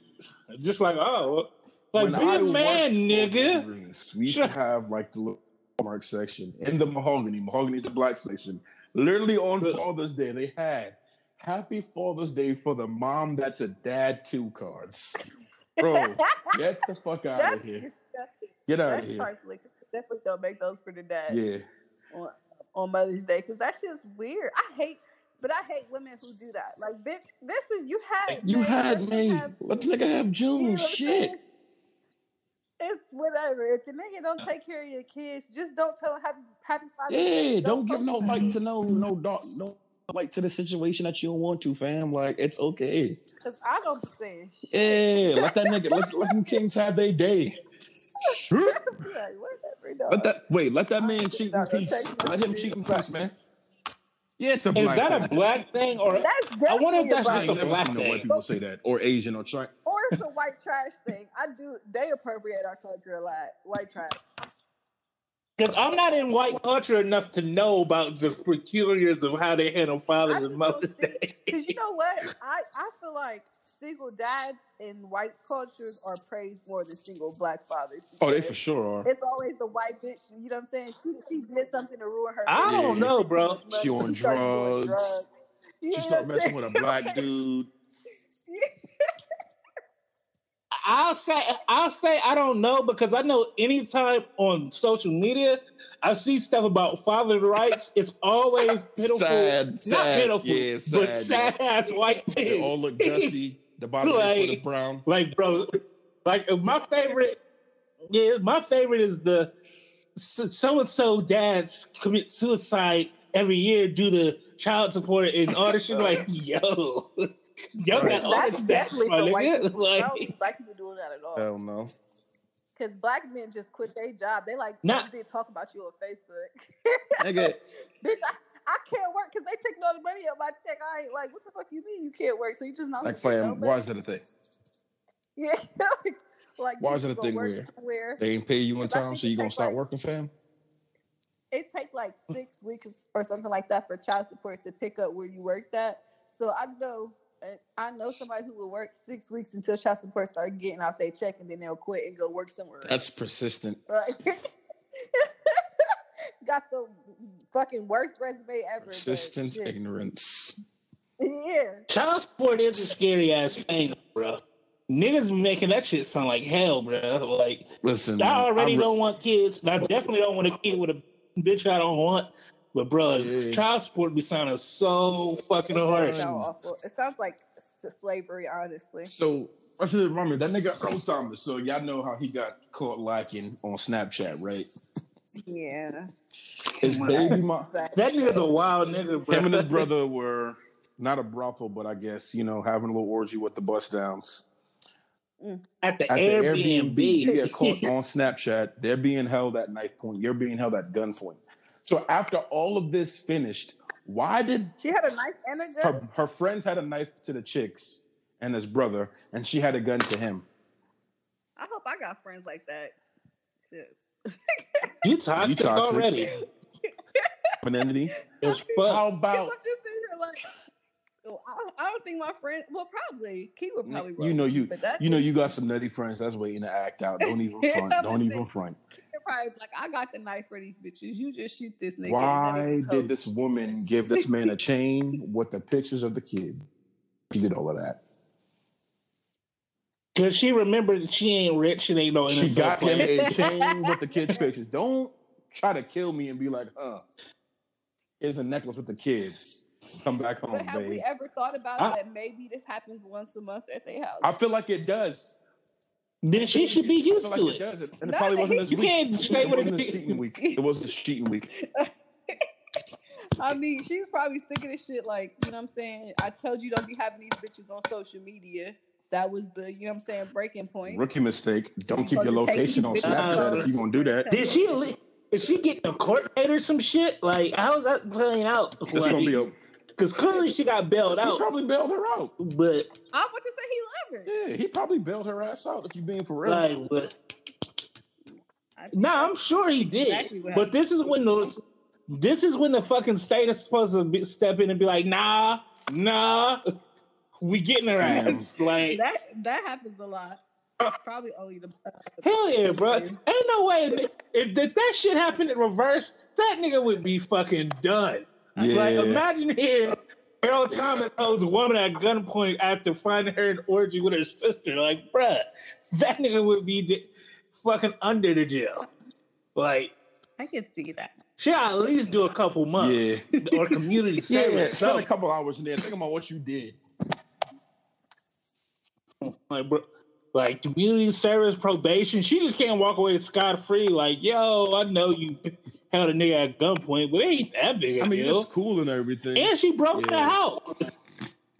just like, oh, like When be I a man, nigga. Walgreens, we should have like the little mark section in the mahogany. Mahogany is the black section. Literally on Father's Day, they had Happy Father's Day for the mom that's a dad too cards. Bro, get the fuck out that's of here. disgusting. Get out of here. trifling. Definitely don't make those for the dad Yeah. on, on Mother's Day because that's just weird. I hate, but I hate women who do that. Like, bitch, this is you had You had me. have- Let's nigga have You know June. Shit. It's whatever. If the nigga don't take care of your kids, just don't tell happy happy Father's Day. Yeah, don't give no light to no no dark no light to the situation that you don't want to, fam. Like it's okay. Cause I don't say shit. Yeah, let that nigga let, let them kings have their day. Like. Let that wait, let that man cheat in peace. Let him cheat in shit. peace, man. Yeah, it's a black. Is black that a thing. black thing or That's I wonder if that's a I just a black never black seen no thing. white people say that. Or Asian or tri- or it's a white trash thing. I do. They appropriate our culture a lot. White trash. Because I'm not in white culture enough to know about the peculiars of how they handle fathers and Mother's Day. because you know what? I I feel like single dads in white cultures are praised more than single black fathers. Oh, they for sure are. It's always the white bitch. You know what I'm saying? She she did something to ruin her. I family. don't know, bro. She on started doing drugs. She know start messing with a black dude. I'll say I'll say I don't know because I know anytime on social media I see stuff about father rights, it's always pitiful, Sad, not sad, pitiful, yeah, but sad, sad ass white They pigs. all look dusty. The bottom of their foot brown. like bro, like uh, my favorite, yeah, my favorite is the so and so dads commit suicide every year due to child support and all this shit. Like yo, yo Right. got That's definitely my for white nigga. people. I don't Like, black people doing that at all. Hell no. Because black men just quit their job. They like Nah. they talk about you on Facebook. Nigga, Bitch, I, I can't work because they taking all the money out my check. I ain't like, what the fuck you mean you can't work? So you just not like gonna fam, why is that a thing? Yeah, like Why is it a thing where somewhere. They ain't pay you on time, so it you gonna takes, stop like- working, fam? It take like six weeks or something like that for child support to pick up where you worked at. So I know and I know somebody who will work six weeks until child support start getting off their check, and then they'll quit and go work somewhere. else. That's persistent. Like, got the fucking worst resume ever. Persistent shit. ignorance. Yeah. Child support is a scary ass thing, bro. Niggas making that shit sound like hell, bro. Like Listen, I already I re- don't want kids. and I definitely don't want a kid with a bitch I don't want. But bro, Yeah. child support be sounding so fucking It harsh. sounds awful. It sounds like slavery, honestly. So I should remember that nigga Earl Thomas. So y'all know how he got caught lacking on Snapchat, right? Yeah. His baby mom, Exactly. That nigga's a wild nigga, bro. him and his brother were not a brothel, but I guess you know having a little orgy with the bus downs mm. at the at the Airbnb. Airbnb. You get caught on Snapchat. They're being held at knife point. You're being held at gunpoint. So after all of this finished, why did She had a knife and a gun. her, her friends had a knife to the chicks and his brother, and she had a gun to him? I hope I got friends like that. Shit. You toxic, You toxic. already. Femininity. As How fuck. Because I'm about just sitting here like, I, don't, think my friend. Well, probably Key would probably. you know you but you know you got some nutty friends that's waiting to act out. Don't even front. Don't even front. They're probably like, I got the knife for these bitches. You just shoot this nigga. Why did this woman give this man a chain with the pictures of the kid? She did all of that. Cause she remembered that she ain't rich and ain't no NFL She got him a chain with the kid's pictures. Don't try to kill me and be like, huh. Here's a necklace with the kids. Come back home, But have babe. we ever thought about I- that maybe this happens once a month at their house? I feel like it does. Then she should be used like to it it. And it No, probably wasn't this you week. can't stay it with a wasn't this kid. cheating week. It was this cheating week. I mean, she's probably sick of this shit. Like, you know what I'm saying? I told you don't be having these bitches on social media. That was the, you know what I'm saying, breaking point. Rookie mistake. Don't keep your location on Snapchat bitches. if you're gonna do that. Did she? li- Is she getting a court date or some shit? Like, how's that playing out? It's gonna be a. Because clearly she got bailed He out. probably bailed her out. But I was about to say he. Yeah, he probably bailed her ass out. If you're being for real. like, but I think nah, I'm sure he did. exactly but this is when the this is when the fucking state is supposed to be, step in and be like, nah, nah, we getting her Damn. ass. Like, that that happens a lot. Probably only the hell yeah, bro. Ain't no way if, if that- that shit happened in reverse, that nigga would be fucking done. Yeah. Like, imagine hearing Earl Thomas holds a woman at gunpoint after finding her in orgy with her sister. Like, bruh, that nigga would be di- fucking under the jail. Like, I can see that. she at least do a couple months Yeah. or community Yeah, service. spend a couple hours in there. Think about what you did. like, bro, like community service probation. She just can't walk away scot free. Like, yo, I know you held a nigga at gunpoint, but it ain't that big I mean, deal. it's cool and everything. And she broke the house.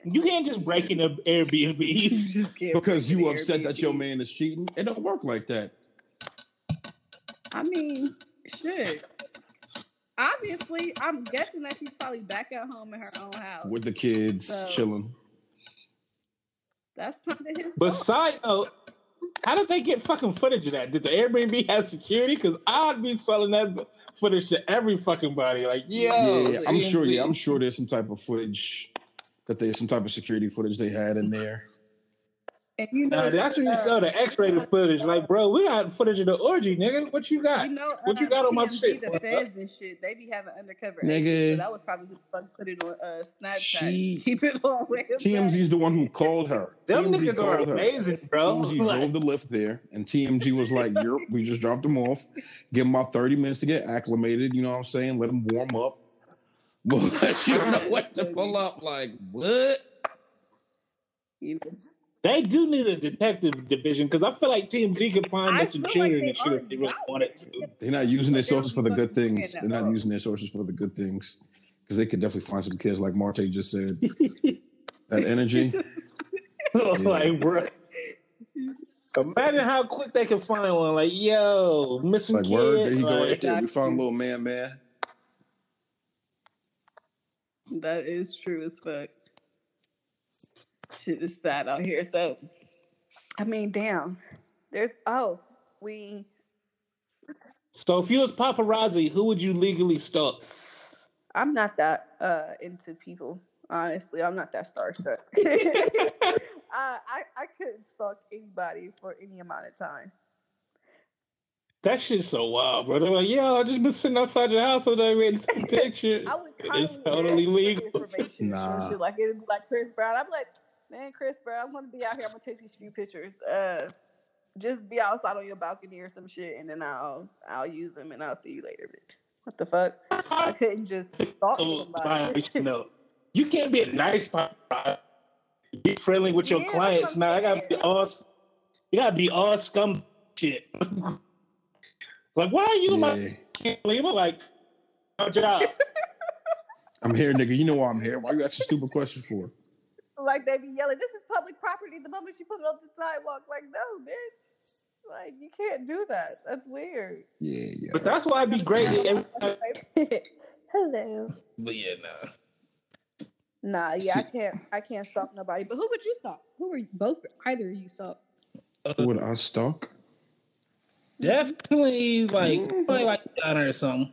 You can't just break into Airbnbs. just because you the upset that your man is cheating. It don't work like that. I mean, shit. Obviously, I'm guessing that she's probably back at home in her own house. With the kids So- chilling. That's kind of his. But fault. side note, how did they get fucking footage of that? Did the Airbnb have security? Because I'd be selling that footage to every fucking body. Like, yo, yeah, I'm sure. Yeah, I'm sure there's some type of footage that there's some type of security footage they had in there. And you know, Nah, that's when you uh, saw the X-rated footage. Like, bro, we got footage of the orgy, nigga. What you got? You know, What you uh, got on my shit? The feds and shit, they be having undercover Nigga. agents, So that was probably who the fuck put it on uh, Snapchat. She- Keep it on with him. TMZ's the one who called her. Them TMZ niggas are called her. amazing, bro. TMZ Like, drove the Lyft there, and TMG was like, "You're, we just dropped them off. Give them about 30 minutes to get acclimated. You know what I'm saying? Let them warm up. But you know what to pull up. Like what? You know. They do need a detective division because I feel like TMZ could find I us some feel like and shit if they really wanted to. They're not using their But they don't sources for the good things. They're not using their sources for the good things because they could definitely find some kids like Marte just said. that energy. like, bro. Imagine how quick they can find one. Like, yo, missing Like kid. word, there you go like, right there. We found little man, man. That is true as fuck. Shit is sad out here. So, I mean, damn. There's oh, we. So if you was paparazzi, who would you legally stalk? I'm not that uh into people. Honestly, I'm not that starstruck. I, I I couldn't stalk anybody for any amount of time. That shit's so wild, bro. They're like, yeah, I just been sitting outside your house all day waiting to take a picture. I would It's totally legal. Nah. Nah. Like it'd be like Chris Brown. I'm like, man, Chris bro, I'm gonna be out here. I'm gonna take these few pictures. Uh, just be outside on your balcony or some shit, and then I'll I'll use them, and I'll see you later. Bitch. What the fuck? I couldn't just stalk So, somebody. you know, you can't be a nice paparazzi. Be friendly with your Yeah, clients. what I'm Now I gotta be all. You gotta be all scum shit. like, why are you my Yeah. can't leave her like no job? I'm here, nigga. You know why I'm here. Why you asking stupid questions for? Like they be yelling, "This is public property." The moment you put it on the sidewalk, like, no, bitch. Like you can't do that. That's weird. Yeah, yeah. But that's why it'd be great. Hello. but yeah, nah. Nah, yeah, I can't. I can't stalk nobody. But who would you stalk? Who were you, both? Either of you stalk? Uh, who would I stalk? Definitely like mm. probably like Rihanna or something.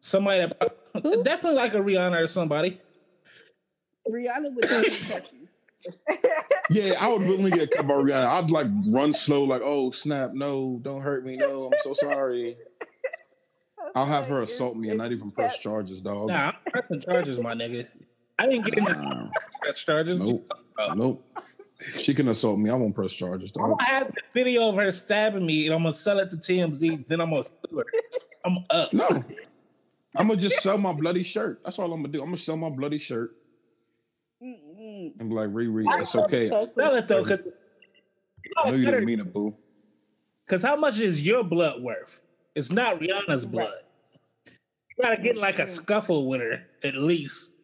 Somebody that Who? definitely like a Rihanna or somebody. Rihanna would definitely touch you. Yeah, I would willingly get cut by Rihanna. I'd like run slow, like, oh snap, no, don't hurt me, no, I'm so sorry. I'll have her assault me and not even press charges, dog. Nah, I'm pressing charges, my nigga. I didn't get into Nah, press charges. nope, nope. She can assault me. I won't press charges, I'm dog. gonna have the video of her stabbing me, and I'm gonna sell it to TMZ. Then I'm gonna sue her. I'm up. No, I'm gonna just sell my bloody shirt. That's all I'm gonna do. I'm gonna sell my bloody shirt. And be like, Riri, it's okay. Sell it though, because I know you didn't mean it, boo. Because how much is your blood worth? It's not Rihanna's Right. blood. You gotta get like a scuffle with her at least.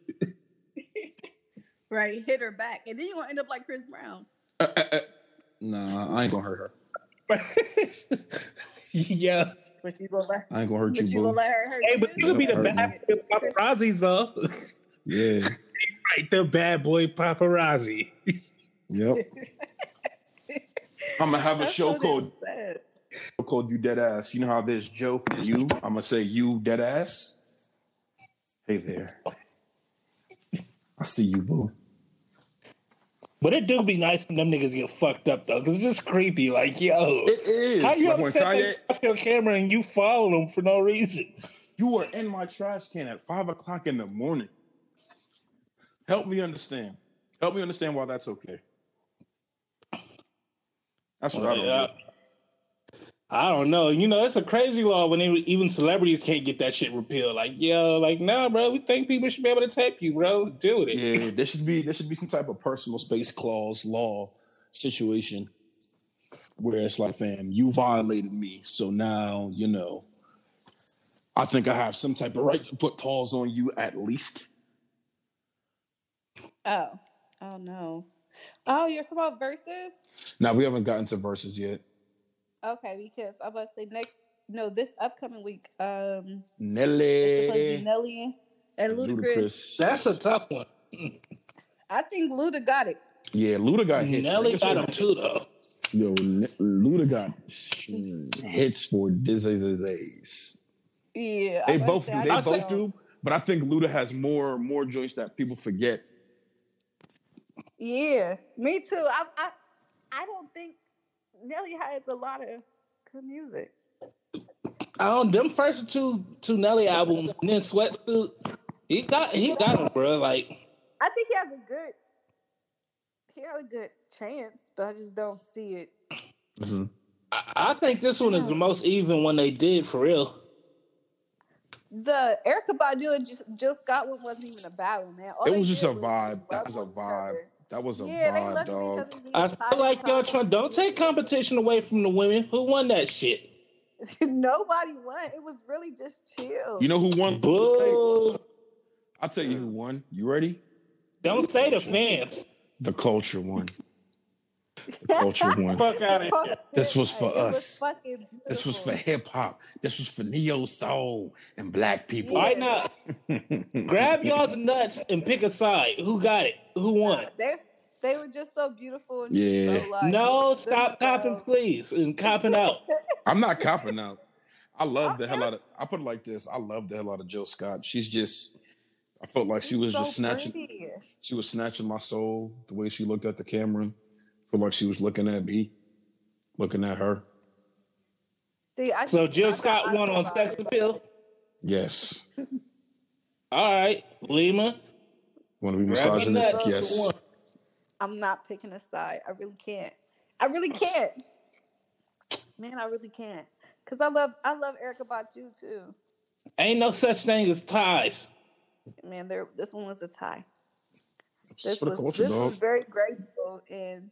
Right, hit her back, and then you're gonna end up like Chris Brown. Uh, uh, uh. Nah, I ain't gonna hurt her. yeah. But you gonna let, I ain't gonna hurt but you, you gonna boo. let her hurt Hey, you. but you could be the Hurt me. bad boy paparazzis though. Yeah, right, the bad boy paparazzi. yep. I'm gonna have a That's show called it called You Dead Ass. You know how there's Joe for you? I'm gonna say you dead ass. Hey there. I see you, boo. But it do be nice when them niggas get fucked up though, because it's just creepy. Like, yo, It is. how you Like when upset they Kanye, your camera and you follow them for no reason? you were in my trash can at five o'clock in the morning. Help me understand. Help me understand why that's okay. That's what I don't Yeah. do. I don't know. You know, it's a crazy law when they, even celebrities can't get that shit repealed. Like, yo, like, nah, bro, we think people should be able to tape you, bro. Do it. Yeah, there should be there should be some type of personal space clause law situation where it's like, fam, you violated me, so now you know. I think I have some type of right to put pause on you at least. Oh, oh no. Oh, you're talking about verses? No, we haven't gotten to verses yet. Okay, because I'm about to say next. No, this upcoming week. Um, it's supposed to be Nelly, Nelly and Ludacris. Ludacris. That's a tough one. I think Luda got it. yeah, Luda got hits. Nelly got said- him too, though. Yo, Ne- Luda got hits for days. Yeah, They I'm both do. They I I'll both think do. But I think Luda has more more joints that people forget. Yeah, me too. I, I, I don't think Nelly has a lot of good music. I don't. Them first two two Nelly albums, and then Sweatsuit. He got he got him, bro. Like I think he has a good, he has a good chance, but I just don't see it. Mm-hmm. I, I think this one is the most even one they did for real. The Erykah Badu and just Jill Scott one wasn't even a battle, man. All It was just a vibe. just That was a vibe. other. That was a Yeah, they vibe, left each dog. I feel like uh, y'all trying. Don't take competition away from the women. Who won that shit? Nobody won. It was really just chill. You know who won? Boo! I'll tell you who won. You ready? Don't say the fans. The culture won. The culture won. Fuck out of. This was for It was us. fucking This was for hip hop. This was for neo soul and black people. All right, now grab y'all's nuts and pick a side. Who got it? Who won? They they were just so beautiful. And Yeah. so, like, No, stop copping, themselves. please, and copping out. I'm not copping out. I love the hell out of. I put it like this. I love the hell out of Jill Scott. She's just. I felt like she was so just snatching. pretty. She was snatching my soul. The way she looked at the camera, feel like she was looking at me, looking at her. See, I So just- Jill I Scott won on thought sex appeal. Yes. All right, Lima. Want to be grab a nut. misogynistic? Yes. I'm not picking a side. I really can't. I really can't. Man, I really can't. Cause I love I love Erykah Badu too. Ain't no such thing as ties. Man, there this one was a tie. This for was culture, this dog. was very graceful and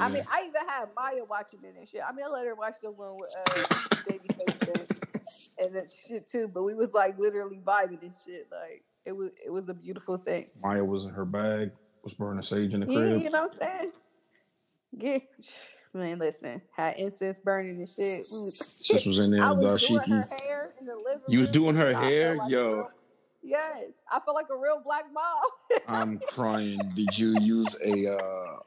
I mean I even had Maya watching it and shit. I mean I let her watch the one with uh Babyface and, and that shit too, but we was like literally vibing and shit. Like it was it was a beautiful thing. Maya was in her bag. Was burning sage in the Yeah, crib. you know what I'm saying? Yeah. Man, listen, had incense burning and shit. Was, Sis was in there I with was doing her hair in the living You was doing her hair, like yo. yes, I feel like a real black mom. I'm crying. Did you use a uh,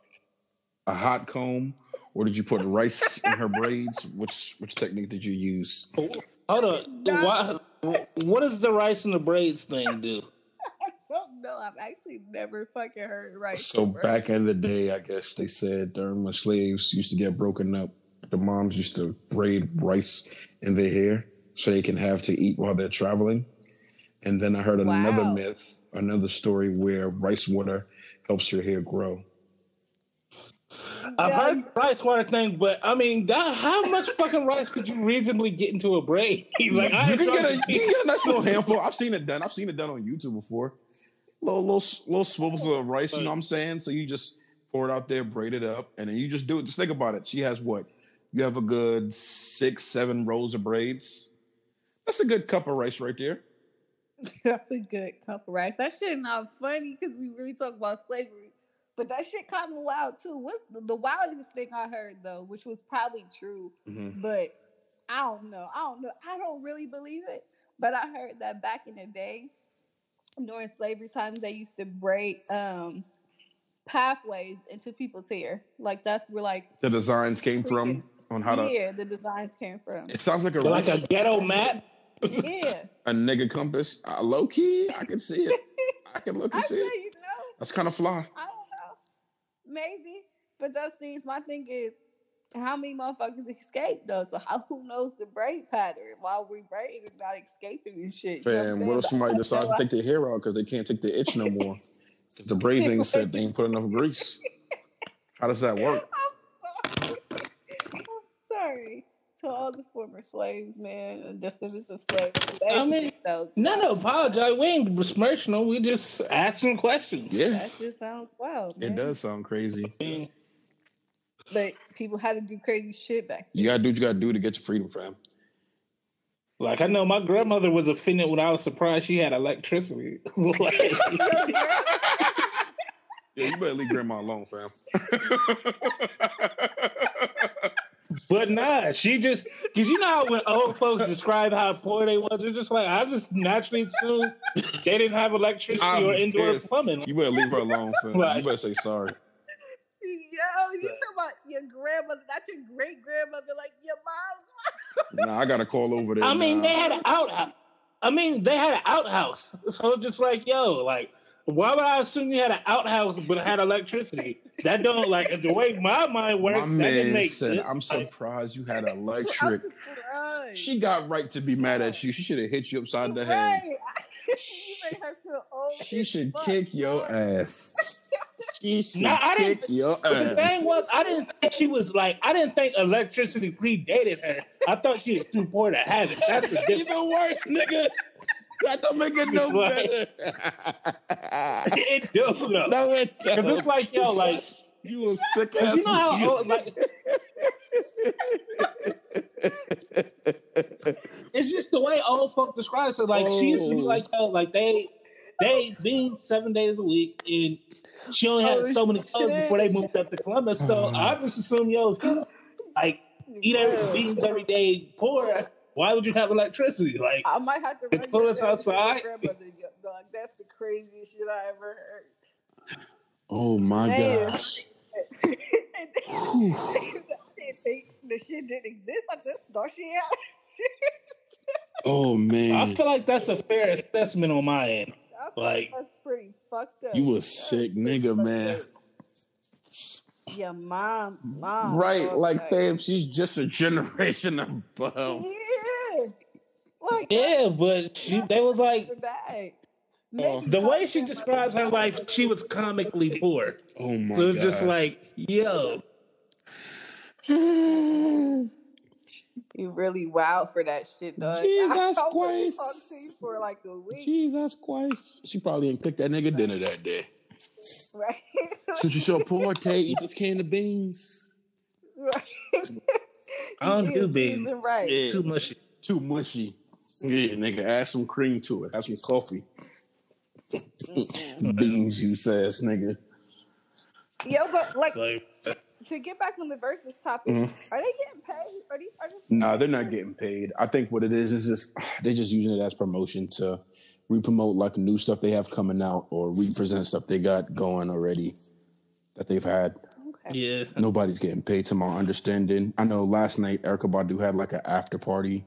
a hot comb, or did you put rice in her braids? Which which technique did you use? Oh, hold on. Why, what does the rice and the braids thing do? I don't know. I've actually never fucking heard right. So bro. back in the day, I guess they said during when slaves used to get broken up, the moms used to braid rice in their hair so they can have to eat while they're traveling. And then I heard another Wow. myth, another story where rice water helps your hair grow. I've Yeah, heard rice water thing, but I mean, that, how much fucking rice could you reasonably get into a braid? like, I you can get a trying you can get a nice little handful. I've seen it done. I've seen it done on YouTube before. Little little little swivels of rice. You know what I'm saying? So you just pour it out there, braid it up, and then you just do it. Just think about it. She has what? You have a good six, seven rows of braids. That's a good cup of rice right there. That's a good cup of rice. That shit not funny because we really talk about slavery. But that shit kind of wild too. What the wildest thing I heard though, which was probably true, but I don't know. I don't know. I don't really believe it. But I heard that back in the day, during slavery times, they used to break um pathways into people's hair. Like that's where like The designs came from on how to. yeah, the designs came from. It sounds like a like a ghetto map. yeah. a nigga compass. Uh, low key, I can see it. I can look and say, see it. you know. That's kind of fly. I don't know. Maybe. But that seems my thing is how many motherfuckers escape though? So how who knows the braid pattern while we braid and not escaping and shit. You know Fam, what if somebody decides to take their hair out because they can't take the itch no more? The braid thing said they ain't put enough grease. How does that work? I'm sorry. I'm sorry to all the former slaves, man, and descendants of slaves. That I shit mean, No, no, apologize. We ain't besmirching. We just asking questions. Yeah. That just sounds wild. It does sound crazy. I But people had to do crazy shit back You gotta do what you gotta do to get your freedom, fam. Like I know my grandmother was offended when I was surprised she had electricity. Like, Yeah, you better leave grandma alone, fam. but nah, she just because you know how when old folks describe how poor they was, they're just like I just naturally assumed they didn't have electricity I'm or indoor pissed. plumbing. You better leave her alone, fam. Right. You better say sorry. Yo, you talking about your grandmother, not your great grandmother, like your mom's mom. Nah, I gotta call over there. I mean, nah. they had an outhouse. I mean, they had an outhouse. So just like, yo, like, why would I assume you had an outhouse but had electricity? That don't like the way my mind My works. that didn't man said, sense. "I'm surprised you had I'm electric." She got right to be mad at you. She should have hit you upside the head. Right. you made her feel old. She should fuck, kick your ass. She should Nah, I didn't- kick your the ass. thing was, I didn't think she was like, I didn't think electricity predated her. I thought she was too poor to have it. That's the You difference. the worst, nigga. That don't make it no better. it do though. no, it Cause it's like, yo, like, You a sick ass. you know how old, like, it's just the way old folk describe it. Like she used to be Oh. like, yo, oh. like they they being seven days a week and she only had Oh, so many clothes before they moved up to Columbus. So Oh. I just assume, yo, like eat every oh, beans every day poor, why would you have electricity? Like I might have to They run pull us family to your outside. grandmother, Dog, that's the craziest shit I ever heard. Oh my Man. gosh. And they think the shit didn't exist. I just thought she had shit. Oh man I feel like that's a fair assessment on my end. I Like- that's pretty fucked up. You a sick nigga, man. Up. Your mom, mom. Right, dog, like fam, she's just a generation above. Yeah. Like Yeah, but she they was like oh, the bag. Oh. the way she describes her life, she was comically poor. Oh my god. So it's just gosh. like, yo, You really wild for that shit, dog. Jesus Christ. talked to you for like a week, Jesus Christ. She probably ain't cooked that nigga dinner that day. Right? Since you so poor, Tay, eat this can of beans. right. I don't You do beans. Right. Yeah. too mushy. Too mushy. Yeah, nigga, add some cream to it. Add some coffee. Bean juice ass nigga. Yo, but like Like, to get back on the versus topic, Mhm. are they getting paid? Are these artists? Nah, they're not getting paid. I think what it is is just they're just using it as promotion to re-promote like new stuff they have coming out or represent stuff they got going already that they've had. Okay. yeah, Nobody's getting paid to my understanding. I know last night Erykah Badu had like an after party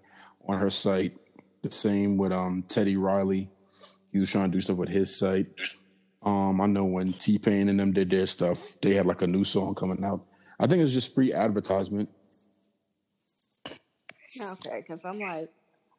on her site. The same with um Teddy Riley. He was trying to do stuff with his site. Um, I know when T Pain and them did their stuff, they had like a new song coming out. I think it's just free advertisement. Okay, because I'm like,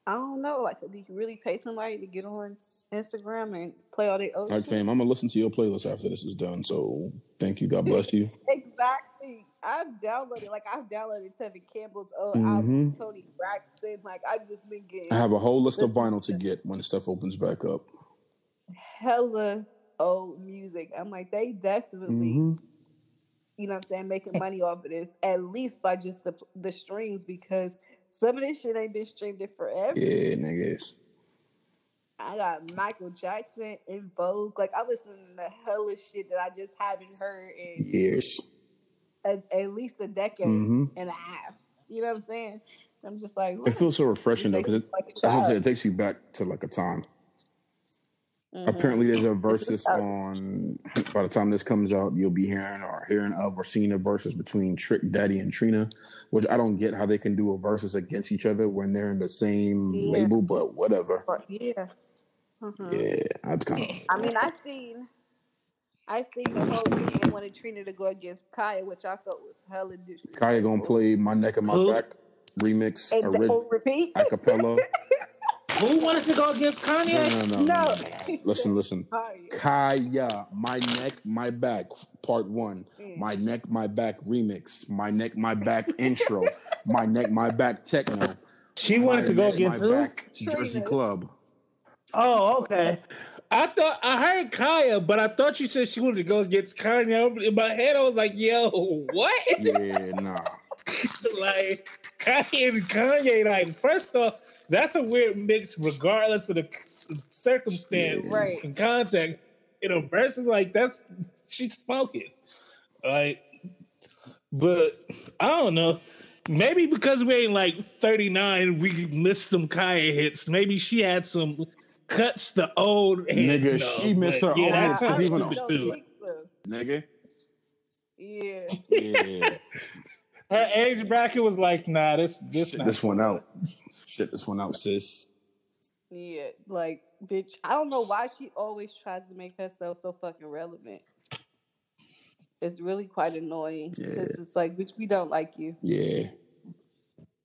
I don't know. Like, do you really pay somebody to get on Instagram and play all their old Like, fam, I'm gonna listen to your playlist after this is done. So thank you. God bless you. Exactly. I've downloaded, like, I've downloaded Tevin Campbell's old Mhm. album, Toni Braxton. Like, I've just been getting I have a whole list of vinyl to get when stuff opens back up. hella old music. I'm like, they definitely, Mhm. you know what I'm saying, making money off of this, at least by just the the streams, because some of this shit ain't been streamed in forever. Yeah, niggas. I got Michael Jackson En Vogue. Like, I listen to hella shit that I just haven't heard in Years. at, at least a decade Mhm. and a half. You know what I'm saying? I'm just like, It feels so refreshing though, because it, Like a that's what I'm saying, child. it takes you back to like a time. Mhm. Apparently, there's a versus on. By the time this comes out, you'll be hearing or hearing of or seeing a versus between Trick Daddy and Trina, which I don't get how they can do a versus against each other when they're in the same Yeah. label, but whatever. But yeah. Mhm. Yeah, that's kind of. I mean, I seen, I seen the whole thing and wanted Trina to go against Khia, which I thought was hella disrespectful. Khia gonna play "My Neck and My Who? Back" remix, and orig- don't repeat. acapella. who wanted to go against Kanye? No, no, no, no. Listen, listen. Khia. Khia, My Neck, My Back, Part One. My Neck, My Back remix. My Neck, My Back intro. My Neck, My Back techno. She My wanted to go Neck, against My who? Back Jersey Trina. Club. Oh, okay. I thought I heard Khia, but I thought you said she wanted to go against Kanye. In my head, I was like, "Yo, what?" Yeah, nah. like Kanye and Kanye. Like, first off, that's a weird mix, regardless of the circumstance Right. and context. You know, versus like that's she's smoking. Like, but I don't know. Maybe because we ain't like 39, we missed some Khia hits. Maybe she had some cuts the old hits. Nigga, though, she missed but her own that's hits, 'cause I even don't too. Nigga. Yeah. Yeah. Her age bracket was like, nah, this this Shit not this one out. Shit this one out, sis. Yeah. Like, bitch, I don't know why she always tries to make herself so fucking relevant. It's really quite annoying. Because it's like, bitch, we don't like you. Yeah.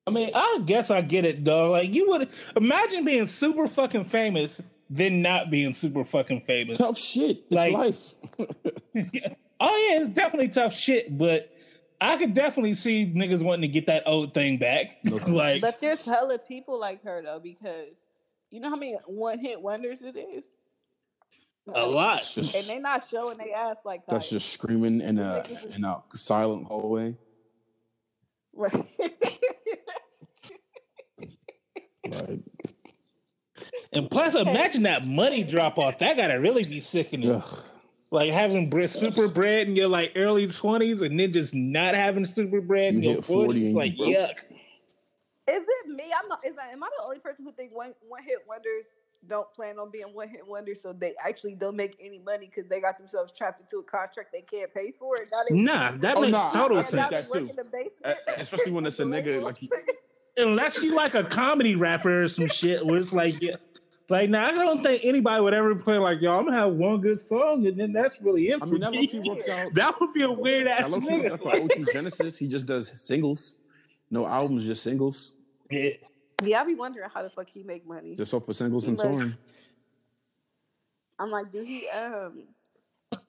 I mean, I guess I get it though. Like you would imagine being super fucking famous, then not being super fucking famous. Tough shit. It's Like- life. Oh yeah, it's definitely tough shit, but I could definitely see niggas wanting to get that old thing back. like But there's hella people like her, though, because you know how many one hit wonders it is? a lot. Just- And they not showing their ass like that's Khia. just screaming in a in a silent hallway. Right. Like, And plus, imagine that money drop off. That gotta really be sickening. ugh. Like having bre- super bread in your like early twenties, and then just not having super bread in You your hit 40 forties. and Like you yuck. Is it me? I'm not. Is that, am I the only person who think one one hit wonders don't plan on being one hit wonders, so they actually don't make any money because they got themselves trapped into a contract they can't pay for? And now Nah, that Oh, makes nah, total I and now think sense. they that too. in the basement. Uh, especially when it's a nigga like Unless you like a comedy rapper or some shit, where it's like, yeah, Like now, I don't think anybody would ever play like y'all. I'm gonna have one good song, and then that's really it I for mean, that me. low-key out. That would be a weird ass low-key nigga. out Like, OT Genesis. He just does singles, no albums, just singles, yeah. Yeah, I be wondering how the fuck he make money. just off of singles and Like- touring. I'm like, do he um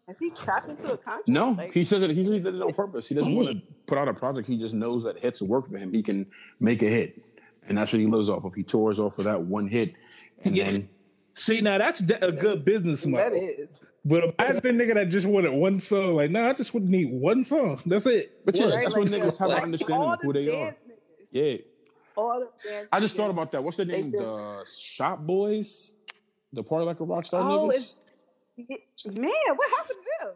is he trapped into a contract? No, Like, he says it. He says he did it on purpose. He doesn't want to put out a project. He just knows that hits work for him. He can make a hit, and that's what he lives off of. He tours off of that one hit, and Yeah. then See, now that's de- a good business that model. is. But imagine a nigga that just wanted one song. Like, nah, I just would need one song. That's it. But yeah, Right, that's like, what niggas have like, an understanding of who they are. niggas, Yeah, All the dance I just niggas. thought about that. What's their name? just- The Shop Boyz, the party like a rock star Oh, niggas. Man, what happened to them?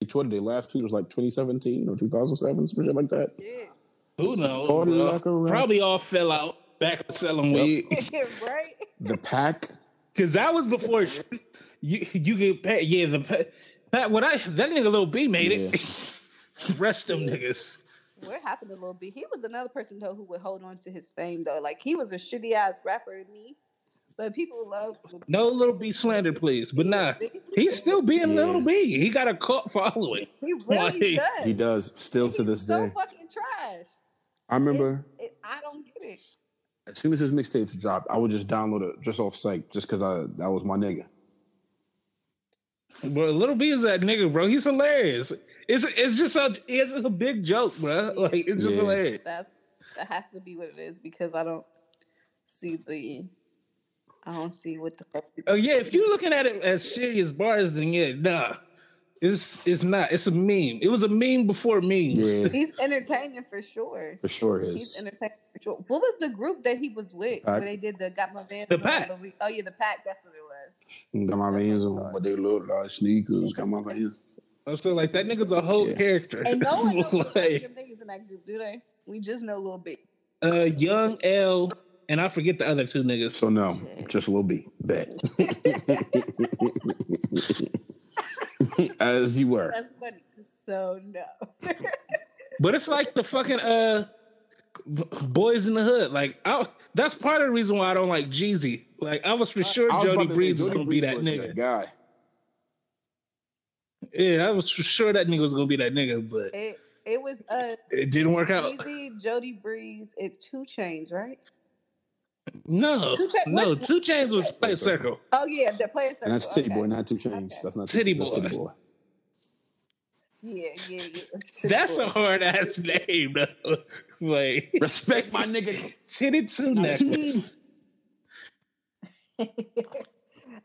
They tweeted their last tweet was like 2017 or 2007, some shit like that. Yeah. Who knows? Party like a Probably all fell out back to selling weed. right? The Pack. Cause that was before you you get paid. Yeah, the pack. Pat. What I that nigga Lil B made it. Rest them niggas. What happened to Lil B? He was another person though who would hold on to his fame though. Like he was a shitty ass rapper to me, but people love. No little B slander, please. But nah, he's still being Yeah. Lil B. He got a cult following. He really Like, does. He does still to He's this so day. fucking trash. I remember It, it, I don't get it. As soon as his mixtapes dropped, I would just download it just off site, just because I that was my nigga. Bro, Little B is that nigga, bro. He's hilarious. It's it's just a it's just a big joke, bro. Like it's just Yeah. hilarious. That's that has to be what it is because I don't see the. I don't see what the. fuck- Oh yeah, if you're looking at it as serious bars, then yeah, nah. It's it's not. It's a meme. It was a meme before memes. Yeah, He's entertaining for sure. for sure He's is. entertaining for sure. What was the group that he was with Pack. when they did the Got My Vans? The on? Pack. Oh yeah, the pack. That's what it was. Got my veins on, but they look like sneakers. Got my veins. So like that nigga's a whole Yeah. character. And no one knows like, niggas in that group, do they? We just know a little bit. uh, Young L, and I forget the other two niggas. So no, just a little B. Bet. As you were. That's funny. So no. But it's like the fucking uh, boys in the hood. Like I, that's part of the reason why I don't like Jeezy. Like I was for sure I was Jody about to say, Breeze was gonna be that was nigga. guy. Yeah, I was for sure that nigga was gonna be that nigga, but it it was uh it didn't work out. Easy, Jody Breeze, and Two Chains, right? No, Two Cha- no, what- Two Chains was play circle. Oh yeah, the player And that's Titty okay. Boy, not Two Chains. Okay. That's not Titty that's Boy. Titty Boy. Yeah, yeah, yeah. That's a hard ass name. though. like Respect my nigga. titty two necklace.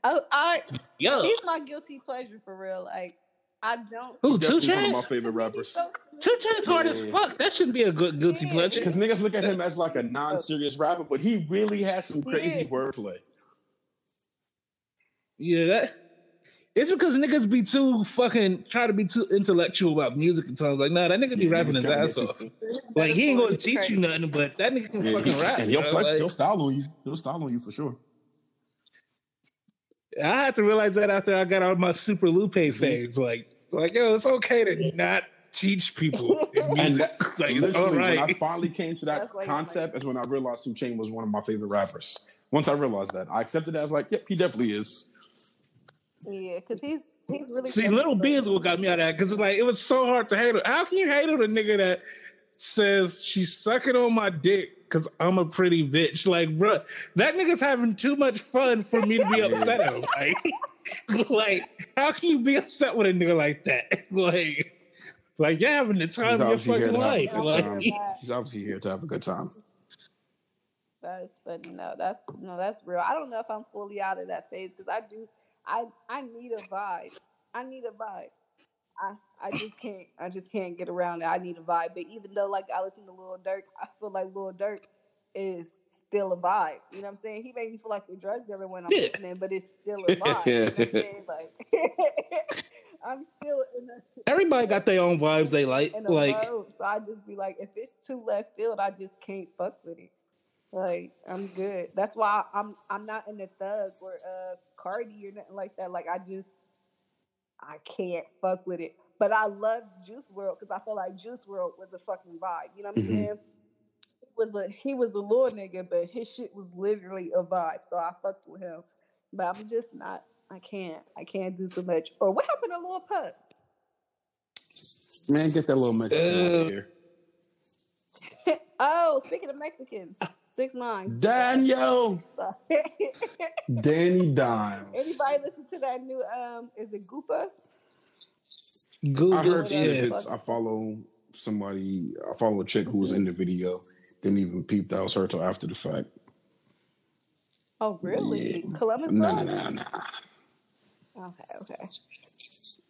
oh, I Yo, he's my guilty pleasure for real. Like I don't. who Two Definitely one of my favorite He's rappers. Two Chains hard as fuck. That shouldn't be a good guilty Yeah. pleasure. Because niggas look at him as like a non-serious rapper, but he really has some crazy Yeah. wordplay. Yeah, that, it's because niggas be too fucking try to be too intellectual about music and songs. Like, nah, that nigga be Yeah, rapping his ass off. Like, he ain't gonna teach you nothing, but that nigga can Yeah, fucking he- rap. and he'll, Like, he'll style on you. He'll style on you for sure. I had to realize that after I got out of my Super Lupe Mm-hmm. phase. Like, like, yo, it's okay to not teach people in music. that, like, it's all right. when I finally came to that That's why you concept, is when I realized Two Chain was one of my favorite rappers. Once I realized that, I accepted it as like, yep, he definitely is. Yeah, because he's he's really. See, Little B is what got me out of that because like it was so hard to hate on. How can you hate on a nigga that says she's sucking on my dick because I'm a pretty bitch? Like, bruh, that nigga's having too much fun for me to be upset at. Like, like, how can you be upset with a nigga like that? Like, like you're having the time of your fucking to life. Like. He's obviously here to have a good time. That's funny. No, that's no, that's real. I don't know if I'm fully out of that phase because I do. I I need a vibe. I need a vibe. I I just can't. I just can't get around it. I need a vibe. But even though like I listen to Lil Durk, I feel like Lil Durk is still a vibe. You know what I'm saying? He made me feel like a drug dealer when I'm Yeah. listening, but it's still a vibe. you know what I'm saying? Like I'm still in a everybody got their own vibes they like. Like. So I just be like, if it's too left field, I just can't fuck with it. Like I'm good. That's why I'm I'm not in the thug or uh Cardi or nothing like that. Like I just I can't fuck with it. But I love Juice WRLD because I feel like Juice WRLD was a fucking vibe. You know what I'm Mhm. saying? was a he was a little nigga, but his shit was literally a vibe. So I fucked with him. But I'm just not. I can't. I can't do so much. Or what happened to Lil Pump? Man, get that little Mexican out Uh, of here. oh, speaking of Mexicans, six nine. Daniel, So, Danny Dimes. anybody listen to that new um? Is it Gooba? Google, I heard Yeah. snippets. I follow somebody. I follow a chick who was in the video. Didn't even peep that was her till after the fact. Oh, really? Columbus. No, no, Club? no, no. Okay, okay.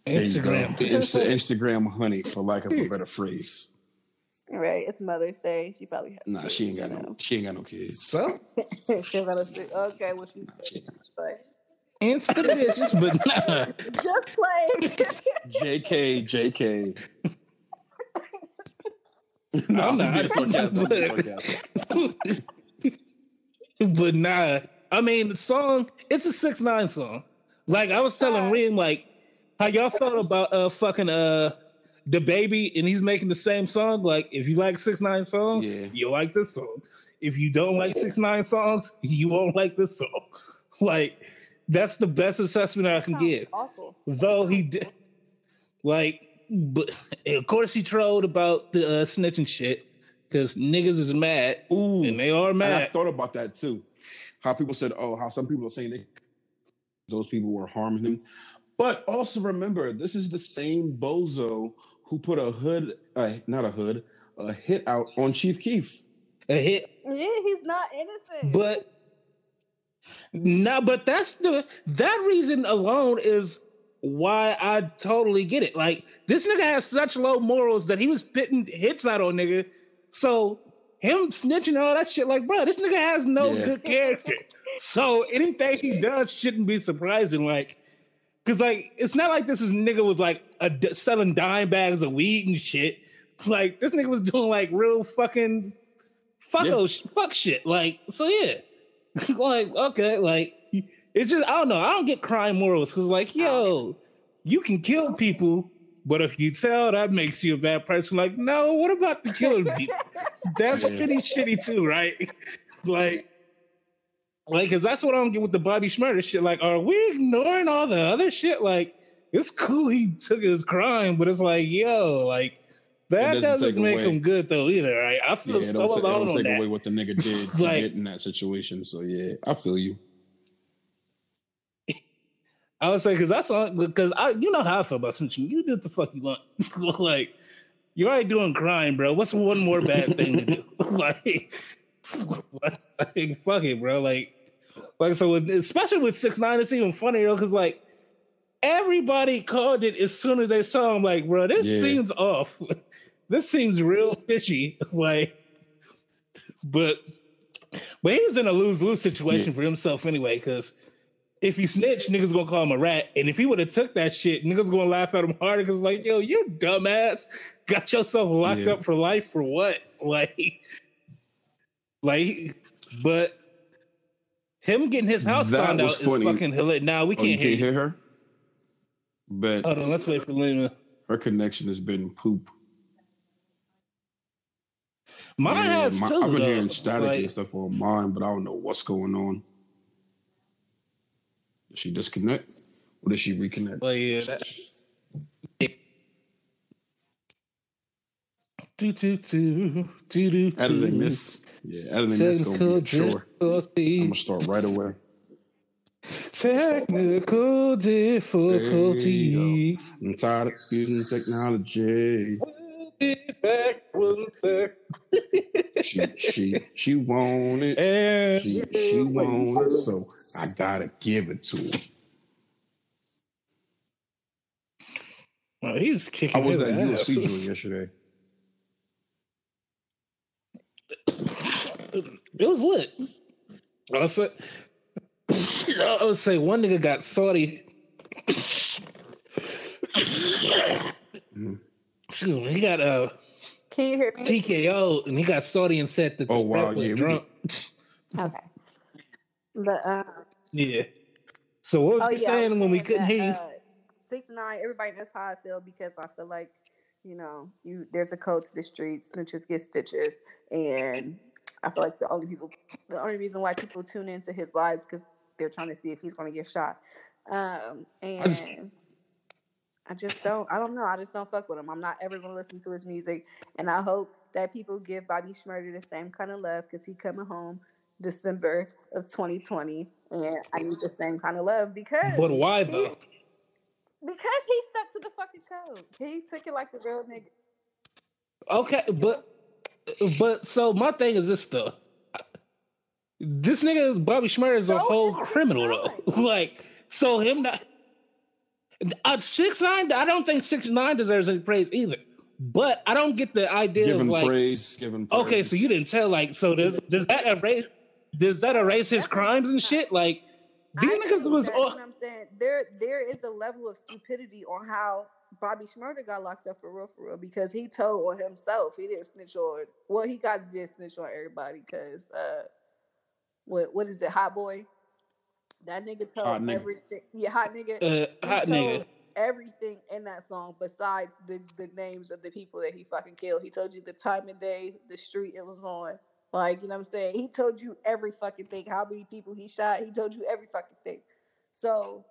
There you go. Instagram. Insta, Instagram honey, for lack of a better phrase. All right, it's Mother's Day. She probably has. Nah, she ain't got no. She ain't got no kids. So she got a stick. Okay, well she. But Insta bitches, but nah. just play. Jk, Jk. I'm I'm not. being sarcastic. I'm being sarcastic. but nah. I mean, the song, it's a six nine song. Like I was telling Reem, like how y'all felt about uh fucking uh the baby, and he's making the same song. Like if you like six nine songs, Yeah. you like this song. If you don't like six nine songs, you won't like this song. Like that's the best assessment I can give. Awful. Though he did, like, but of course he trolled about the uh, snitching shit because niggas is mad Ooh, and they are and I thought about that too. How people said, "Oh, how some people are saying they, those people were harming him," but also remember, this is the same bozo who put a hood, uh, not a hood, a hit out on Chief Keef. A hit, Yeah, he's not innocent. but nah, but that's the that reason alone is why I totally get it. Like this nigga has such low morals that he was spitting hits out on nigga. So him snitching and all that shit, like, bro, this nigga has no Yeah. good character. So anything he does shouldn't be surprising. Like, cause like it's not like this is nigga was like a, selling dime bags of weed and shit. Like this nigga was doing like real fucking fucko sh- fuck shit. Like, so yeah. like, okay, like it's just I don't know. I don't get crime morals because like, yo, you can kill people, but if you tell that makes you a bad person, like, no, what about the killing people? That's Yeah. pretty shitty too, right? like, like, cause that's what I don't get with the Bobby Shmurda shit. Like, are we ignoring all the other shit? Like, it's cool he took his crime, but it's like, yo, like that doesn't doesn't, make away- him good though either, right? I Yeah, feel it so ta- it alone don't on take that. away what the nigga did to Like- get in that situation. So yeah, I feel you. I would say because that's all because I you know how I feel about snitching. You did the fuck you want. like you're already doing crime, bro. What's one more bad thing to do? like, like fuck it, bro. Like like so with, especially with six nine, it's even funnier because like everybody called it as soon as they saw him. Like, bro, this Yeah. seems off. this seems real fishy. Like, but but he was in a lose lose situation for himself anyway because if he snitch, niggas gonna call him a rat. And if he would have took that shit, niggas gonna laugh at him harder because like, yo, you dumbass, got yourself locked Yeah. up for life for what? Like, like, but him getting his house That found out was is fucking hilarious. Now we Oh, you can't hear can't hear her, but Hold on, let's wait for Lena. her connection has been poop. Mine Yeah, has my- too. I've been though. hearing static Like, and stuff on mine, but I don't know what's going on. Did she disconnect or did she reconnect? like, yeah, that, do, do, do, do, do, do. this, yeah, editing this gonna be sure. I'm gonna start right away. Technical difficulty. I'm tired of using technology. Back one sec. She she she want it. And She she want it, so I gotta give it to her. Oh, he's kicking. I was at. UFC joint yesterday. It was lit. I say, I would say one nigga got Saudi. Excuse me. He got uh, Can you hear me? TKO and he got Saudi and said that the Oh, wow, was yeah, drunk. Okay. But uh, Yeah. So what was oh you yeah, I saying was when we saying couldn't hear you? uh, Six nine. Everybody knows how I feel because I feel like you know you there's a coach to the streets. Snitches get stitches, and I feel like the only people, the only reason why people tune into his lives because they're trying to see if he's going to get shot. Um, and I just- just, don't, I don't know. I just don't fuck with him. I'm not ever going to listen to his music, and I hope that people give Bobby Shmurda the same kind of love because he coming home December of 2020, and I need the same kind of love because But why he- though? because he stuck to the fucking code. He took it like a real nigga. Okay, but but so my thing is this though. This nigga Bobby Shmurda is a So whole is Six criminal though. like so him not uh, six nine. I don't think six nine deserves any praise either. But I don't get the idea Give of him like praise. Give him praise. okay, so you didn't tell like so does does that erase does that erase his crimes and shit? Like these I niggas was all, you know what I'm saying there there is a level of stupidity on how Bobby Shmurda got locked up for real for real because he told on himself he didn't snitch on well he got to snitch on everybody because uh what what is it hot boy that nigga told Hot nigga. everything yeah hot nigga uh, he hot told nigga. everything in that song besides the the names of the people that he fucking killed he told you the time of day the street it was on like you know what I'm saying he told you every fucking thing how many people he shot he told you every fucking thing so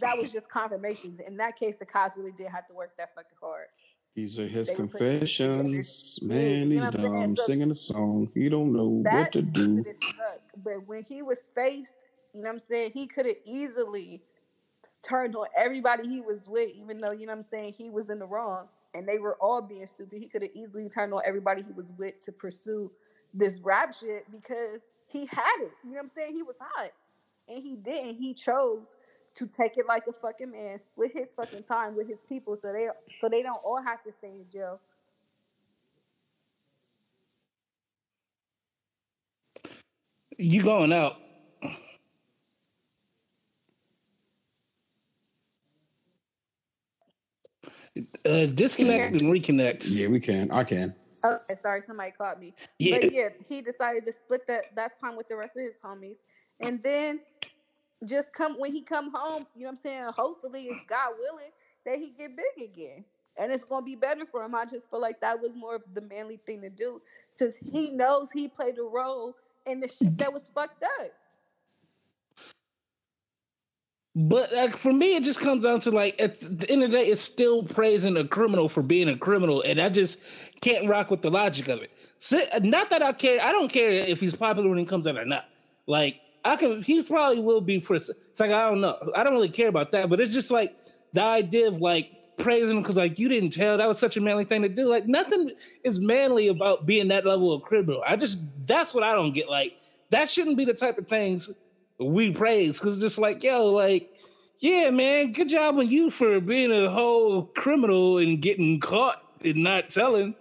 that was just confirmations. In that case, the cops really did have to work that fucking hard. These are his They were putting it confessions. Man, Yeah, you he's know what I'm saying? dumb. So- Singing a song. He don't know what to do. stupid as fuck. But when he was faced, you know what I'm saying, he could have easily turned on everybody he was with, even though, you know what I'm saying, he was in the wrong and they were all being stupid. He could have easily turned on everybody he was with to pursue this rap shit because he had it. You know what I'm saying? He was hot. And he didn't. He chose to take it like a fucking man, split his fucking time with his people so they so they don't all have to stay in jail. You going out. Uh, disconnect and reconnect. Yeah, we can. I can. Okay, sorry, somebody caught me. Yeah. But yeah, he decided to split that that time with the rest of his homies, and then just come when he come home. You know what I'm saying? Hopefully, if God willing, that he get big again, and it's gonna be better for him. I just feel like that was more of the manly thing to do, since he knows he played a role in the shit that was fucked up. But like for me, it just comes down to like at the end of the day, it's still praising a criminal for being a criminal, and I just can't rock with the logic of it. Not that I care. I don't care if he's popular when he comes out or not. Like I can, he probably will be for. It's like I don't know. I don't really care about that. But it's just like the idea of like praising him because like you didn't tell. That was such a manly thing to do. Like nothing is manly about being that level of criminal. I just that's what I don't get. Like that shouldn't be the type of things we praise because just like yo like yeah man good job on you for being a whole criminal and getting caught and not telling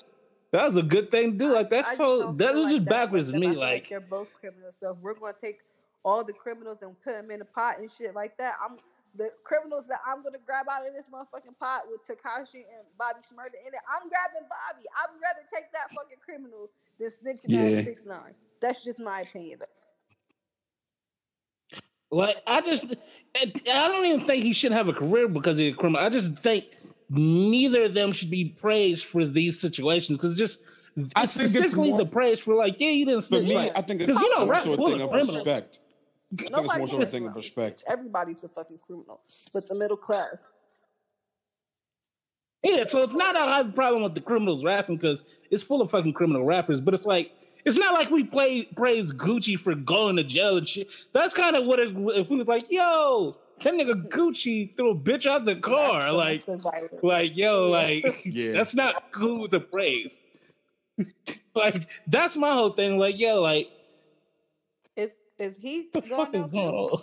that was a good thing to do like I that's just so don't that was like just backwards to me feel like they're both criminals. So we're gonna take all the criminals and put them in a pot and shit like that, I'm the criminals that I'm gonna grab out of this motherfucking pot with Tekashi and Bobby Shmurda in it. I'm grabbing Bobby. I'd rather take that fucking criminal than snitching Yeah. on six nine. That's just my opinion. like i just i don't even think he should have a career because he's a criminal i just think neither of them should be praised for these situations because just I think it's specifically more- the praise for like yeah you didn't snitch me, like I think it's because you know more rap so a thing of of criminals respect. I think it's Nobody more so a thing of respect. Everybody's a fucking criminal, but the middle class. Yeah, so it's not I have a problem with the criminals rapping because it's full of fucking criminal rappers, but it's like it's not like we play praise Gucci for going to jail and shit. That's kind of what it if we was like, yo, that nigga Gucci threw a bitch out the car. That's Like, like, yo, like Yeah. that's not cool to praise. like, that's my whole thing. Like, yo, like, Is is he what the going fuck is going on?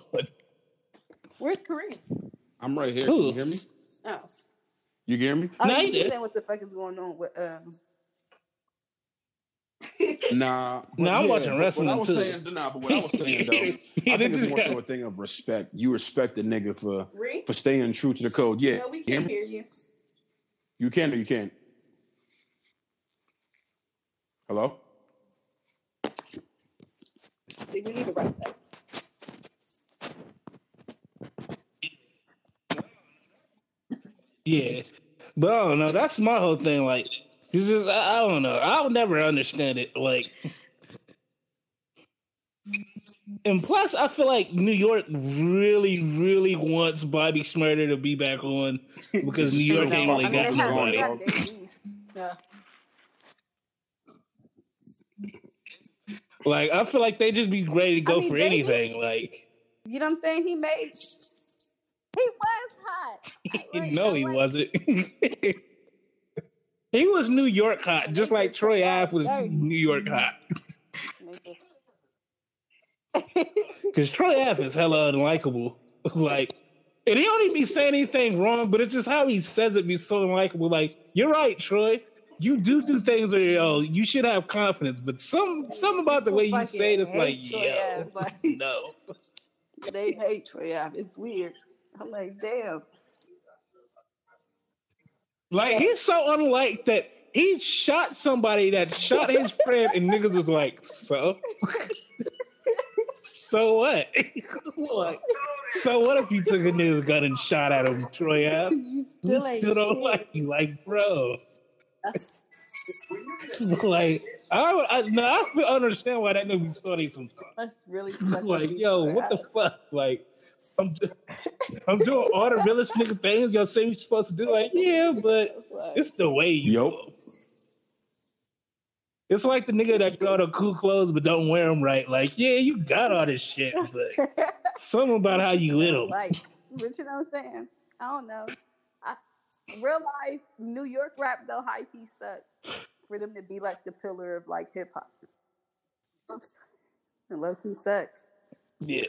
Where's Kareem? I'm right here. Can you hear me? Oh, You hear me? I Nah, was he saying what the fuck is going on with um. Nah. but Nah, I'm watching wrestling What I was too. saying, nah, but what I was saying though, I think it's more so a thing of respect. You respect the nigga for Ree? for staying true to the code. Yeah. No, we You hear can't me? hear you. You can or you can't. Hello? We need a right side. Yeah. But I don't know. That's my whole thing. Like, It's just I, I don't know. I'll never understand it. Like, and plus, I feel like New York really, really wants Bobby Shmurda to be back on because New York ain't really I mean, got they have, nobody. they have Dave East. Yeah. Like, I feel like they just be ready to go mean, for Dave anything. Like, You know what I'm saying? He made. He was hot. Like, no, he like- wasn't. he was New York hot, just like Troy Ave was New York hot. Because Troy Ave is hella unlikable. like, and he don't even be saying anything wrong, but it's just how he says it be so unlikable. Like, you're right, Troy. You do do things where yo, you should have confidence, but some some about the way you say it is like, hate yo, like- no. They hate Troy Ave. It's weird. I'm like, damn. Like he's so unlike that he shot somebody that shot his friend, and niggas was like, so, so what? Like, so what if you took a nigga's gun and shot at him, Troy? You You still ain't still don't shit. like you, like, bro. like, I, don't- I, no, I feel- understand why that nigga be funny sometimes. That's really Like, yo, what the fuck? Like, I'm, I'm doing all the realest nigga things y'all say we supposed to do. Like, yeah, but it's the way you Yup. go. It's like the nigga that got the cool clothes but don't wear them right. Like, yeah, you got all this shit, but something about how you lit them. like, but you know what I'm saying? I don't know. I, real life New York rap though, high key suck for them to be like the pillar of like hip hop. And low key sucks. Yeah.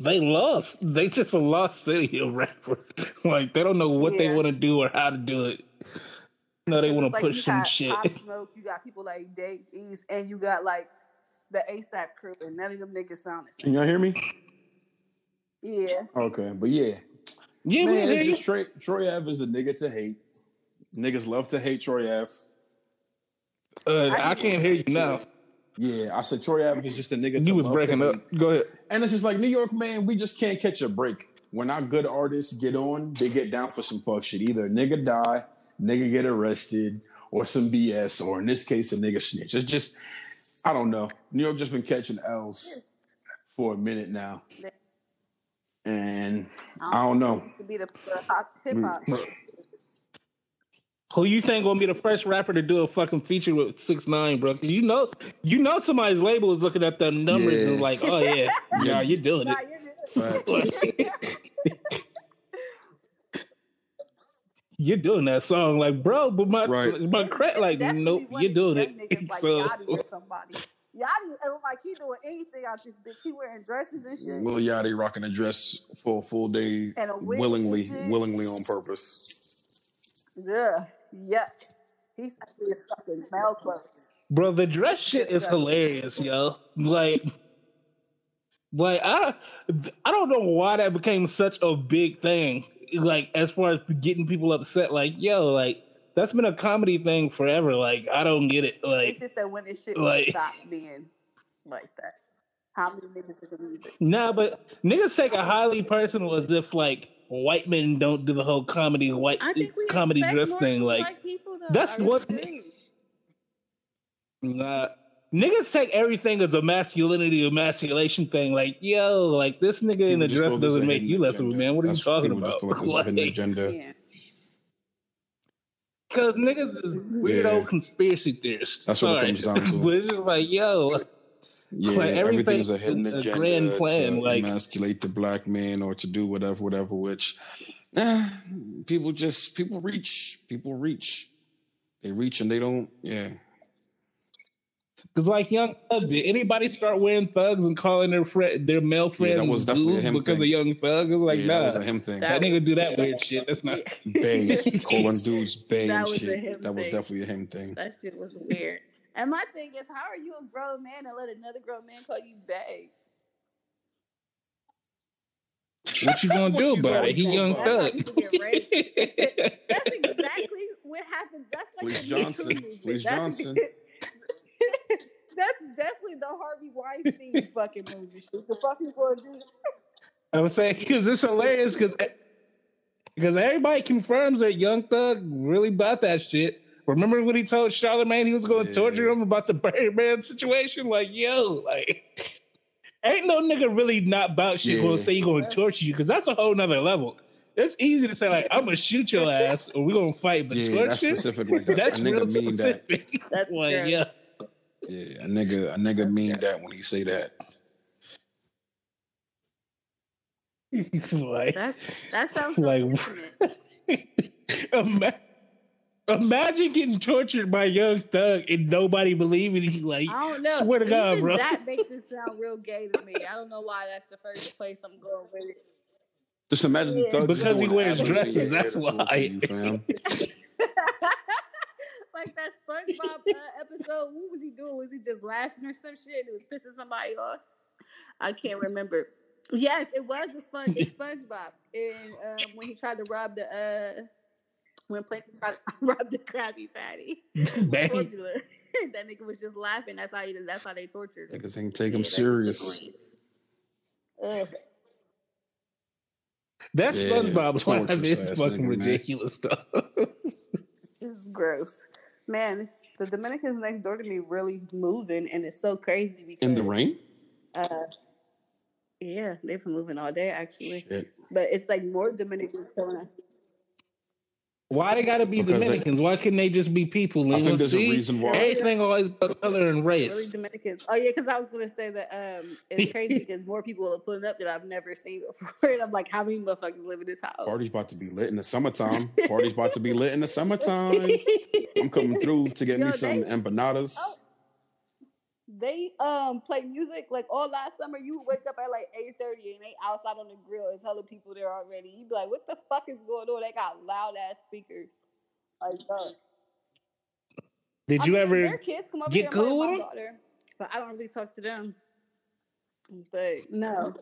They lost. They just a lost city of rapper. like they don't know what they want to do or how to do it. No, they want to like push you some got shit. Pop Smoke, you got people like Dave East, and you got like the ASAP crew, and none of them niggas sound the Can y'all hear me? Yeah. Okay, but yeah, Yeah, we man, hear it's just straight. Troy Ave is the nigga to hate. Niggas love to hate Troy Ave. Uh, I can't hear you now. Yeah, I said Troy Ave is just a nigga. You to was love breaking up. Go ahead. And it's just like New York, man. We just can't catch a break. When our good artists get on, they get down for some fuck shit. Either a nigga die, nigga get arrested, or some BS, or in this case, a nigga snitch. It's just, I don't know. New York just been catching L's for a minute now, and I don't know. Used to be the, the hip hop. Mm. Who you think gonna be the first rapper to do a fucking feature with six nine, bro? You know, you know somebody's label is looking at the numbers and like, oh yeah, yeah, you're doing Nah, it. you're You're doing that song, like, bro. But my Right. my credit, like, nope, you're doing it. Like so Yachty or it look like he doing anything out this bitch. He wearing dresses and shit. Lil Yachty rocking a dress for a full day, And a wig willingly, and willingly on purpose. Yeah, yeah. He's actually his fucking male clothes. bro, the dress shit is hilarious, yo. Like, like I, I don't know why that became such a big thing. Like, as far as getting people upset, like, yo, like that's been a comedy thing forever. Like, I don't get it. Like it's just that when this shit like- stop being like that. How many niggas are gonna use it? nah, but niggas take it highly personal as if like white men don't do the whole comedy white I think we comedy dress more thing. from Like, people, though. that's I really what- do. Nah. Niggas take everything as a masculinity emasculation thing. Like, yo, like this nigga in the dress doesn't make you less of a man. What are That's- you talking people just about? feel like there's a Like, agenda. Yeah. Because niggas is weirdo Yeah. conspiracy theorists. That's what it Sorry. comes down to. but it's just like, yo, Yeah, Like, everything's a hidden a agenda grand plan, to like- emasculate the black man or to do whatever, whatever. Which, eh, people just people reach, people reach, they reach and they don't. Yeah, because like Young Thug, did anybody start wearing thugs and calling their friend, their male friends that was definitely a dudes him because thing. of Young Thug? It's like, yeah, nah, that was a him thing. that nigga do that weird shit. That's not. Bay calling dudes Bay That and was a shit. him That was thing. definitely a him thing. That shit was weird. And my thing is, how are you a grown man and let another grown man call you babe? What you gonna do about it? He do Young about That's Thug. people get raped. That's exactly what happens. That's like Fleece the Me Too Johnson. movement. Fleece Johnson. That's definitely the Harvey Weinstein fucking movie. Shit. The fuck you gonna do? I'm saying because it's hilarious because because everybody confirms that Young Thug really about that shit. Remember when he told Charlamagne he was going to Yeah. torture him about the Birdman situation? Like, yo, like, ain't no nigga really not about shit Yeah. going to say he going to torture you because that's a whole nother level. It's easy to say like, I'm gonna shoot your ass or we gonna fight, but Yeah, that's torture. specific like that. That's real nigga mean that. specific. That's like, yeah. Yeah, a nigga, a nigga mean that when he say that. like, That that sounds so Like, intimate. Imagine getting tortured by Young Thug and nobody believing you. Like, I don't know. Swear to God, Even bro. That makes it sound real gay to me. I don't know why that's the first place I'm going with it. Just imagine Yeah. Thug Because he doing wears dresses, in there that's to torture why. you, fam. like that SpongeBob uh, episode. What was he doing? Was he just laughing or some shit? It was pissing somebody off. I can't remember. Yes, it was the sponge SpongeBob, and um, when he tried to rob the uh, when Plankton tried to rob the Krabby Patty bang. formula, that nigga was just laughing. That's how he. That's how they tortured him. Niggas ain't take him Yeah, that's serious. annoying. Ugh. That Yeah, SpongeBob one torture is fucking ridiculous stuff. It's gross. Man, the Dominicans next door to me really moving, and it's so crazy because In the rain? Uh, yeah, they've been moving all day actually, Shit. but it's like more Dominicans coming. up. Why they gotta be Because they- Dominicans? Why couldn't they just be people? I Leave think us there's a see? reason why. Everything always about color and Really race. Dominicans. Oh yeah, because I was gonna say that um, it's crazy because more people are pulling up that I've never seen before, and I'm like, how many motherfuckers live in this house? Party's about to be lit in the summertime. Party's about to be lit in the summertime. I'm coming through to get Yo, me some they- empanadas. Oh. They um play music like all last summer. You wake up at like eight thirty and they outside on the grill. It's hella people there already. You'd be like, what the fuck is going on? They got loud ass speakers. Like, uh, Did I you mean, ever kids come over get there cool with them? daughter, but I don't really talk to them. But no,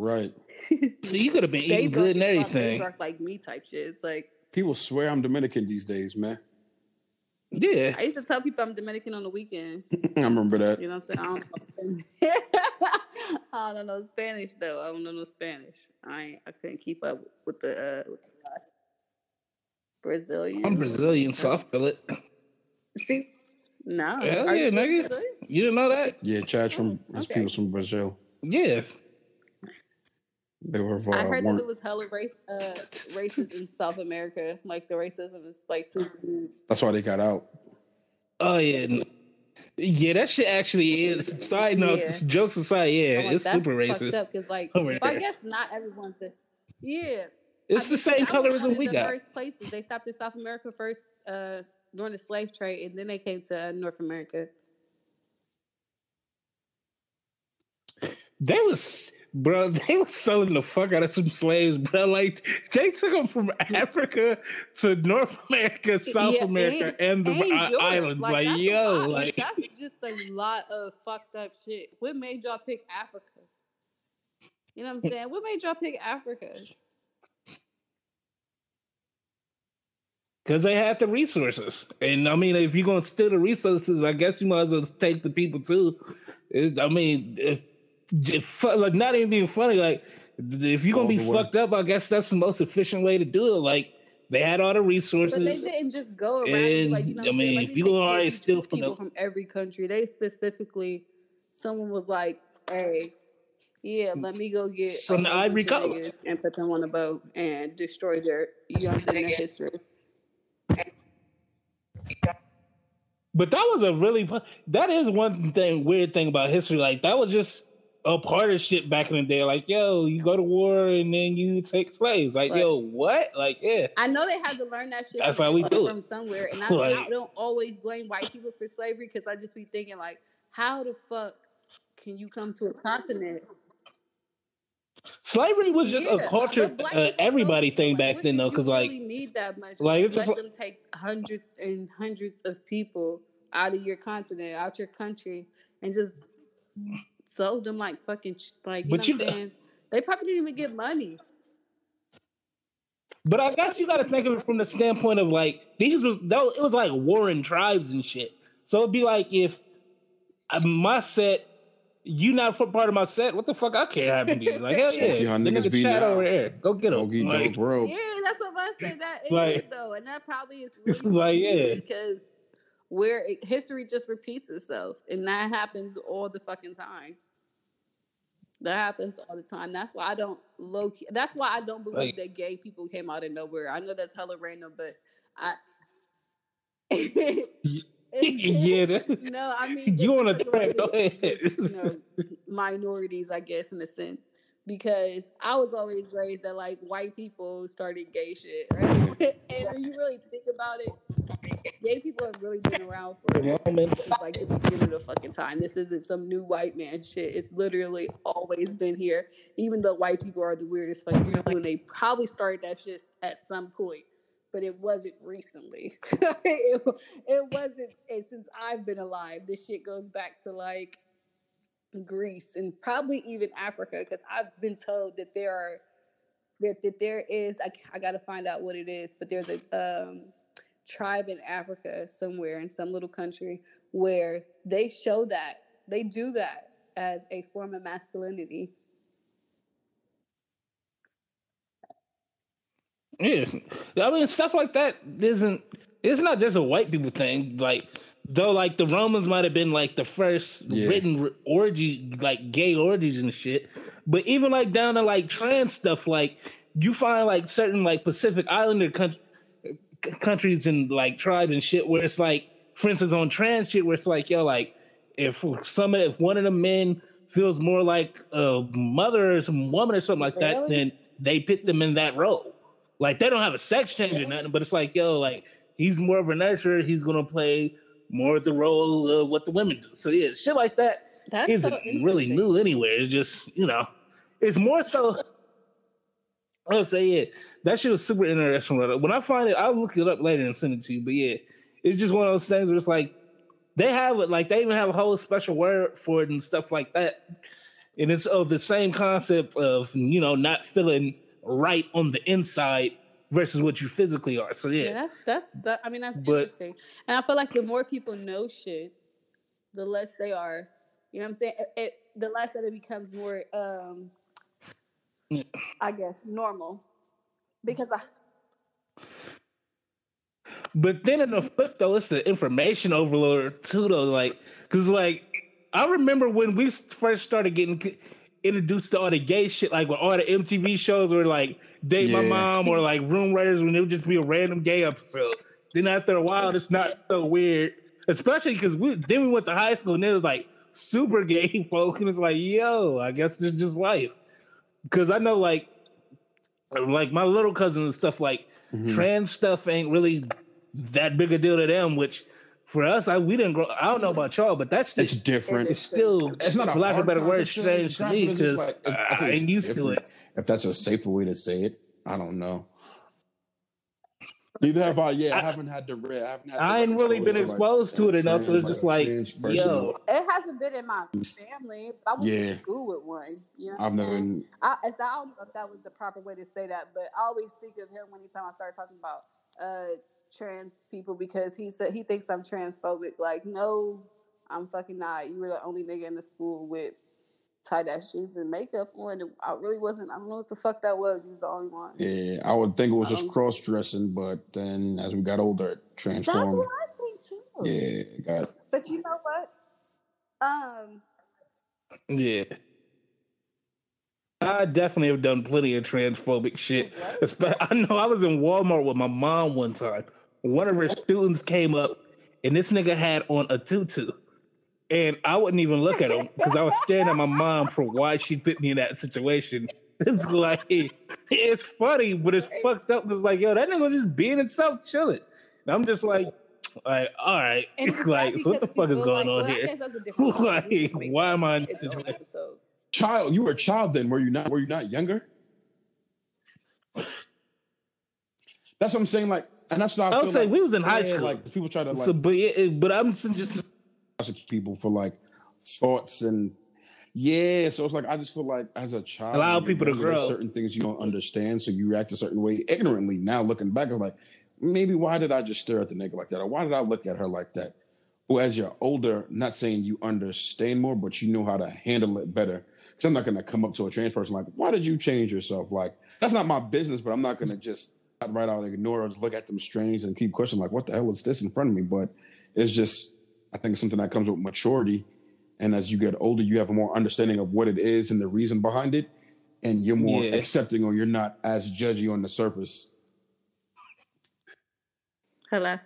Right. So you could have been eating good and dark as fuck. They everything. dark like me type shit. It's like People swear I'm Dominican these days, man. Yeah. I used to tell people I'm Dominican on the weekends. I remember that. You know what I'm saying? I don't know Spanish. I don't know Spanish though. I don't know no Spanish. I I couldn't keep up with the uh with the Brazilian. I'm Brazilian, so I feel it. See, no. Hell Are you yeah, nigga. Brazilian? You didn't know that? Yeah, Chad's from Oh, his okay. people's from Brazil. Yeah. They were uh, I heard that weren't- it was hella race, uh, racist in South America. Like the racism is like super. That's why they got out. Oh yeah. Yeah, that shit actually is. Side note, Yeah. jokes aside, yeah, like, it's super racist. Up, Cause like, well, I guess not everyone's the. Yeah, It's I the same that was one colorism of we the got. First places they stopped in South America first uh, during the slave trade, and then they came to uh, North America. They was, bro, they was selling the fuck out of some slaves, bro. Like they took them from Africa to North America, South Yeah, America, and, the and islands. Like, a yo, lot. like, that's just a lot of fucked up shit. What made y'all pick Africa? You know what I'm saying? What made y'all pick Africa? because they had the resources. And I mean, if you're gonna steal the resources, I guess you might as well take the people too. It, I mean, if, if fu- like not even being funny, like if you're gonna be fucked up, I guess that's the most efficient way to do it. Like they had all the But they didn't just go around. and be like, you know I mean, Let if me you take gonna already 42 steal from people the- from every country, they specifically, someone was like, "Hey, yeah, let me go get a From the Ivory Coast. and put them on a boat and destroy their young their history." But that was a really that is one thing weird thing about history. Like that was just a part of shit back in the day. Like, yo, you go to war and then you take slaves. Like, Right. yo, what? Like, yeah. I know they had to learn that shit. That's why we do it. from somewhere, and I, Like- I don't always blame white people for slavery because I just be thinking like, how the fuck can you come to a continent? Slavery was just Yeah, a culture, uh, everybody thing like, back then though, because like, really need that much. like, let just them take hundreds and hundreds of people out of your continent, out your country, and just sold them like fucking like. You But know you what I'm saying? They probably didn't even get money. but I guess you got to think of it from the standpoint of like these was though it was like warring tribes and shit. So it'd be like if uh, my set. You not for part of my set? What the fuck? I care happen to you? Like hell yeah, Fuck y'all niggas be chat over there. Go get him. Doggy Like, dog world. Yeah, say that it Like- is though, and that probably is It's really like, fucking yeah. because where it, history just repeats itself, and that happens all the fucking time. That happens all the time. That's why I don't low. Key, that's why I don't believe Like- that gay people came out of nowhere. I know that's hella random, but I. yeah, that- no, I mean You a it's track, go to ahead. you know, minorities, I guess, in a sense, because I was always raised that like white people started gay shit, right? and when you really think about it, gay people have really been around for since like the beginning of the fucking time. This isn't some new white man shit. It's literally always been here. Even though white people are the weirdest fucking people, and they probably started that shit at some point. But it wasn't recently. it, it wasn't and since I've been alive. This shit goes back to like Greece and probably even Africa because I've been told that there are that, that there is I, I got to find out what it is, but there's a um, tribe in Africa somewhere in some little country where they show that they do that as a form of masculinity. Yeah, I mean stuff like that isn't. It's not just a white people thing. Like though, like the Romans might have been like the first Yeah. written orgy, like gay orgies and shit. But even like down to like trans stuff, like you find like certain like Pacific Islander country, countries and like tribes and shit where it's like, for instance, on trans shit where it's like, yo, like if some if one of the men feels more like a mother or some woman or something like that, then they put them in that role. Like they don't have a sex change or nothing, but it's like, yo, like he's more of a nurturer. He's gonna play more of the role of what the women do. So yeah, shit like that That's isn't so really new anywhere. It's just you know, it's more so. I'll say yeah, that shit was super interesting. When I find it, I'll look it up later and send it to you. But yeah, it's just one of those things where it's like they have it, like they even have a whole special word for it and stuff like that. And it's of the same concept of you know not feeling right on the inside versus what you physically are. So Yeah, yeah, that's that's that. I mean, that's But- interesting. And I feel like the more people know shit, the less they are. You know what I'm saying? It, it, the less that it becomes more, um, Yeah. I guess, normal. Because I, But then in the flip though, it's the information overload too though. Like, cause like I remember when we first started getting introduced to all the gay shit, like with all the MTV shows were like Date My Mom or like Room Raiders when it would just be a random gay episode. Then after a while, it's not so weird. Especially because we then we went to high school and it was like super gay folk, and it's like, yo, I guess it's just life. Because I know like like my little cousin and stuff like Mhm. trans stuff ain't really that big a deal to them. Which for us, I we didn't grow. I don't know about y'all, but that's It's different. it's still It's not a for lack of a better word, strange to me but it's just because like- it's- I I ain't it's used to it. If that's a safer way to say it, I don't know. Neither have I. Yeah, I, I- haven't had the red. I haven't had. I ain't really been exposed to it enough, so it's just like, yo, it hasn't been in my family, but I went Yeah. to school with one. You know I've I'm never. saying? I, as I don't know if that was the proper way to say that, but I always think of him anytime I start talking about uh, trans people because he said he thinks I'm transphobic. Like, no, I'm fucking not. You were the only nigga in the school with tight ass jeans and makeup on. And I really wasn't. I don't know what the fuck that was. You was the only one. Yeah, I would think it was just Um, cross dressing, but then as we got older, it That's transformed. what I think too. Yeah, it got But you know what? Um, yeah. I definitely have done plenty of transphobic shit. Espe- I know I was in Walmart with my mom one time. One of her students came up, and this nigga had on a tutu. And I wouldn't even look at him because I was staring at my mom for why she put me in that situation. It's like it's funny, but it's fucked up. It's like, yo, that nigga was just being himself, chilling. And I'm just like, like, all right, it's like, so what the fuck is going like, on well, here? guess that's a different Like, topic. We can make why am I in its own situation? episode. child. You were a child then. Were you not? Were you not younger? That's what I'm saying. Like, and that's what I, I feel would say like, we was in high yeah, school. Like people try to like so, but yeah, but I'm just classic people for like thoughts and yeah. So it's like I just feel like as a child, Allow people to grow. Certain things you don't understand, so you react a certain way ignorantly. Now looking back, it's like maybe why did I just stare at the nigga like that, or why did I look at her like that? Well, as you're older, not saying you understand more, but you know how to handle it better. Because I'm not gonna come up to a trans person like, why did you change yourself? Like that's not my business, but I'm not gonna just right out and ignore or just look at them strange and keep questioning like, what the hell is this in front of me? But it's just, I think it's something that comes with maturity. And as you get older, you have a more understanding of what it is and the reason behind it, and you're more Yeah. accepting or you're not as judgy on the surface. Hello.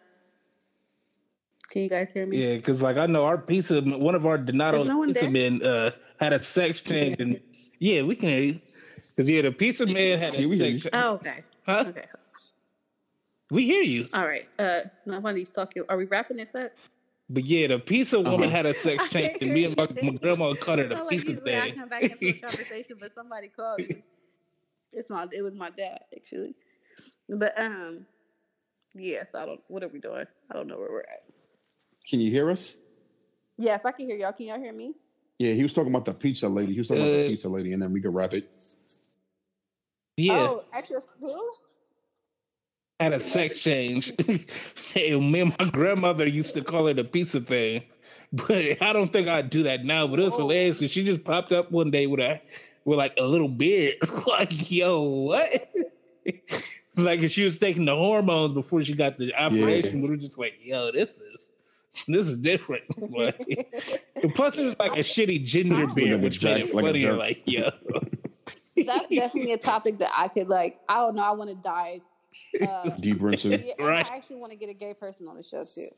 Can you guys hear me? Yeah, because like I know our pizza, one of our Donato's Is no pizza there? men uh, had a sex change, and yeah, we can hear you. Because yeah, the pizza man had a we hear sex. you. Oh, okay. Huh? Okay. We hear you, All right. Uh, nobody's talking. Are we wrapping this up? But yeah, the pizza woman Uh-huh. had a sex change, and me and my, you. my grandma called it a Well, like pizza usually I thing. come back into a conversation, but somebody called me. It's my. It was my dad actually. But um, yes. I don't. What are we doing? I don't know where we're at. Can you hear us? Yes, I can hear y'all. Can y'all hear me? Yeah, he was talking about the pizza lady. He was talking about the Uh, pizza lady, and then we could wrap it. yeah, Oh, at your school? Had a sex change. and me and my grandmother used to call it a pizza thing. But I don't think I'd do that now. But it was Oh. hilarious because she just popped up one day with a with like a little beard. like, yo, what? like if she was taking the hormones before she got the operation. We were just like, yo, this is this is different. Like, plus it was like a shitty ginger Sounds beard, like a which made it jack- like a funnier. Like, yo. That's definitely a topic that I could like. I don't know. I want to dive. Uh, Deeper into. yeah, Right. I actually want to get a gay person on the show too.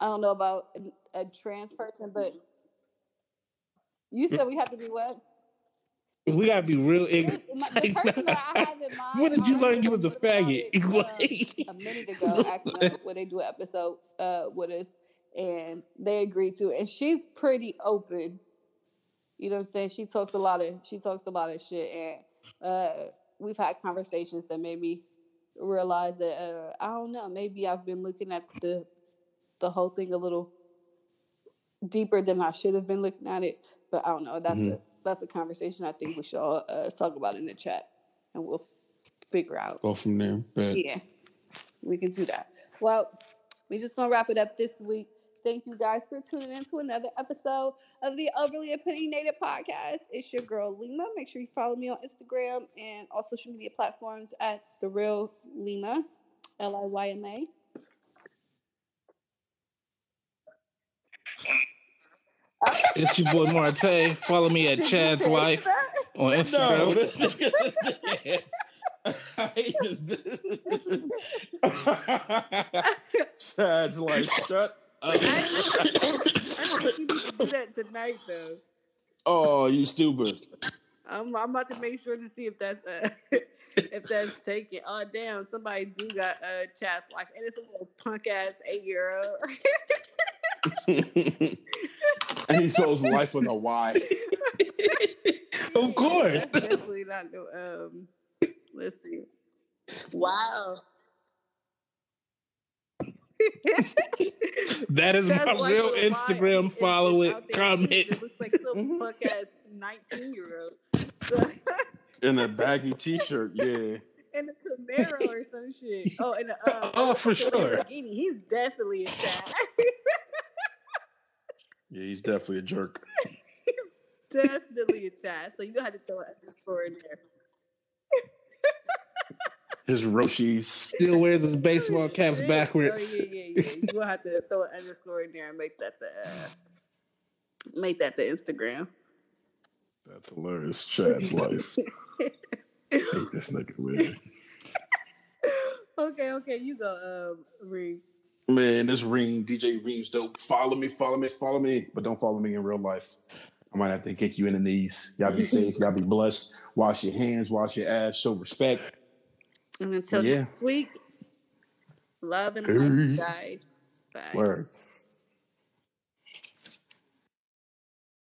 I don't know about a, a trans person, but you said we have to be what? we gotta be real ignorant. the person that I have in mind. When did you learn you was a spoke faggot? it, uh, a minute ago, asking them would they do an episode uh, with us, and they agreed to. it. And she's pretty open. You know what I'm saying? She talks a lot of she talks a lot of shit, and uh, we've had conversations that made me realize that uh, I don't know. Maybe I've been looking at the the whole thing a little deeper than I should have been looking at it. But I don't know. That's Mhm. a that's a conversation I think we should all uh, talk about in the chat, and we'll figure out. Go from there. But Yeah, we can do that. Well, we're just gonna wrap it up this week. Thank you guys for tuning in to another episode of the Overly Opinionated Podcast. It's your girl Liyma. Make sure you follow me on Instagram and all social media platforms at the real Liyma, L I Y M A. It's your boy Marte. Follow me at Chad's Life on no, Instagram. this nigga. I hate this. Chad's like, shut I up. think you to do that tonight, though. oh, you stupid. I'm, I'm about to make sure to see if that's uh, if that's taken. Oh damn, somebody do got uh chats like, and it's a little punk ass eight year old. and he spells life with a Y. Of course. That's definitely not no. Um, let's see. Wow. That is That's my like real Instagram. is- is Follow it. there. Comment. It looks like some Mhm. punk ass nineteen year old. In a baggy t-shirt, yeah. in a Camaro or some shit. Oh, in a um, Oh, for sure. Lamborghini. He's definitely a chat. Yeah, he's definitely a jerk. He's definitely a chat. So you had to throw an underscore in there. His Roshis. Still wears his baseball caps backwards. Oh, yeah, yeah, yeah. You gonna have to throw an underscore in there and make that the uh, make that the Instagram. That's hilarious. Chad's life. Hate this nigga, man. okay, okay, you go, um, Reed. Man, this ring, DJ Reams, dope. Follow me, follow me, follow me, but don't follow me in real life. I might have to kick you in the knees. Y'all be safe. Y'all be blessed. Wash your hands, wash your ass, show respect. And until Yeah. next week, love and Peace. guys. Bye. Word.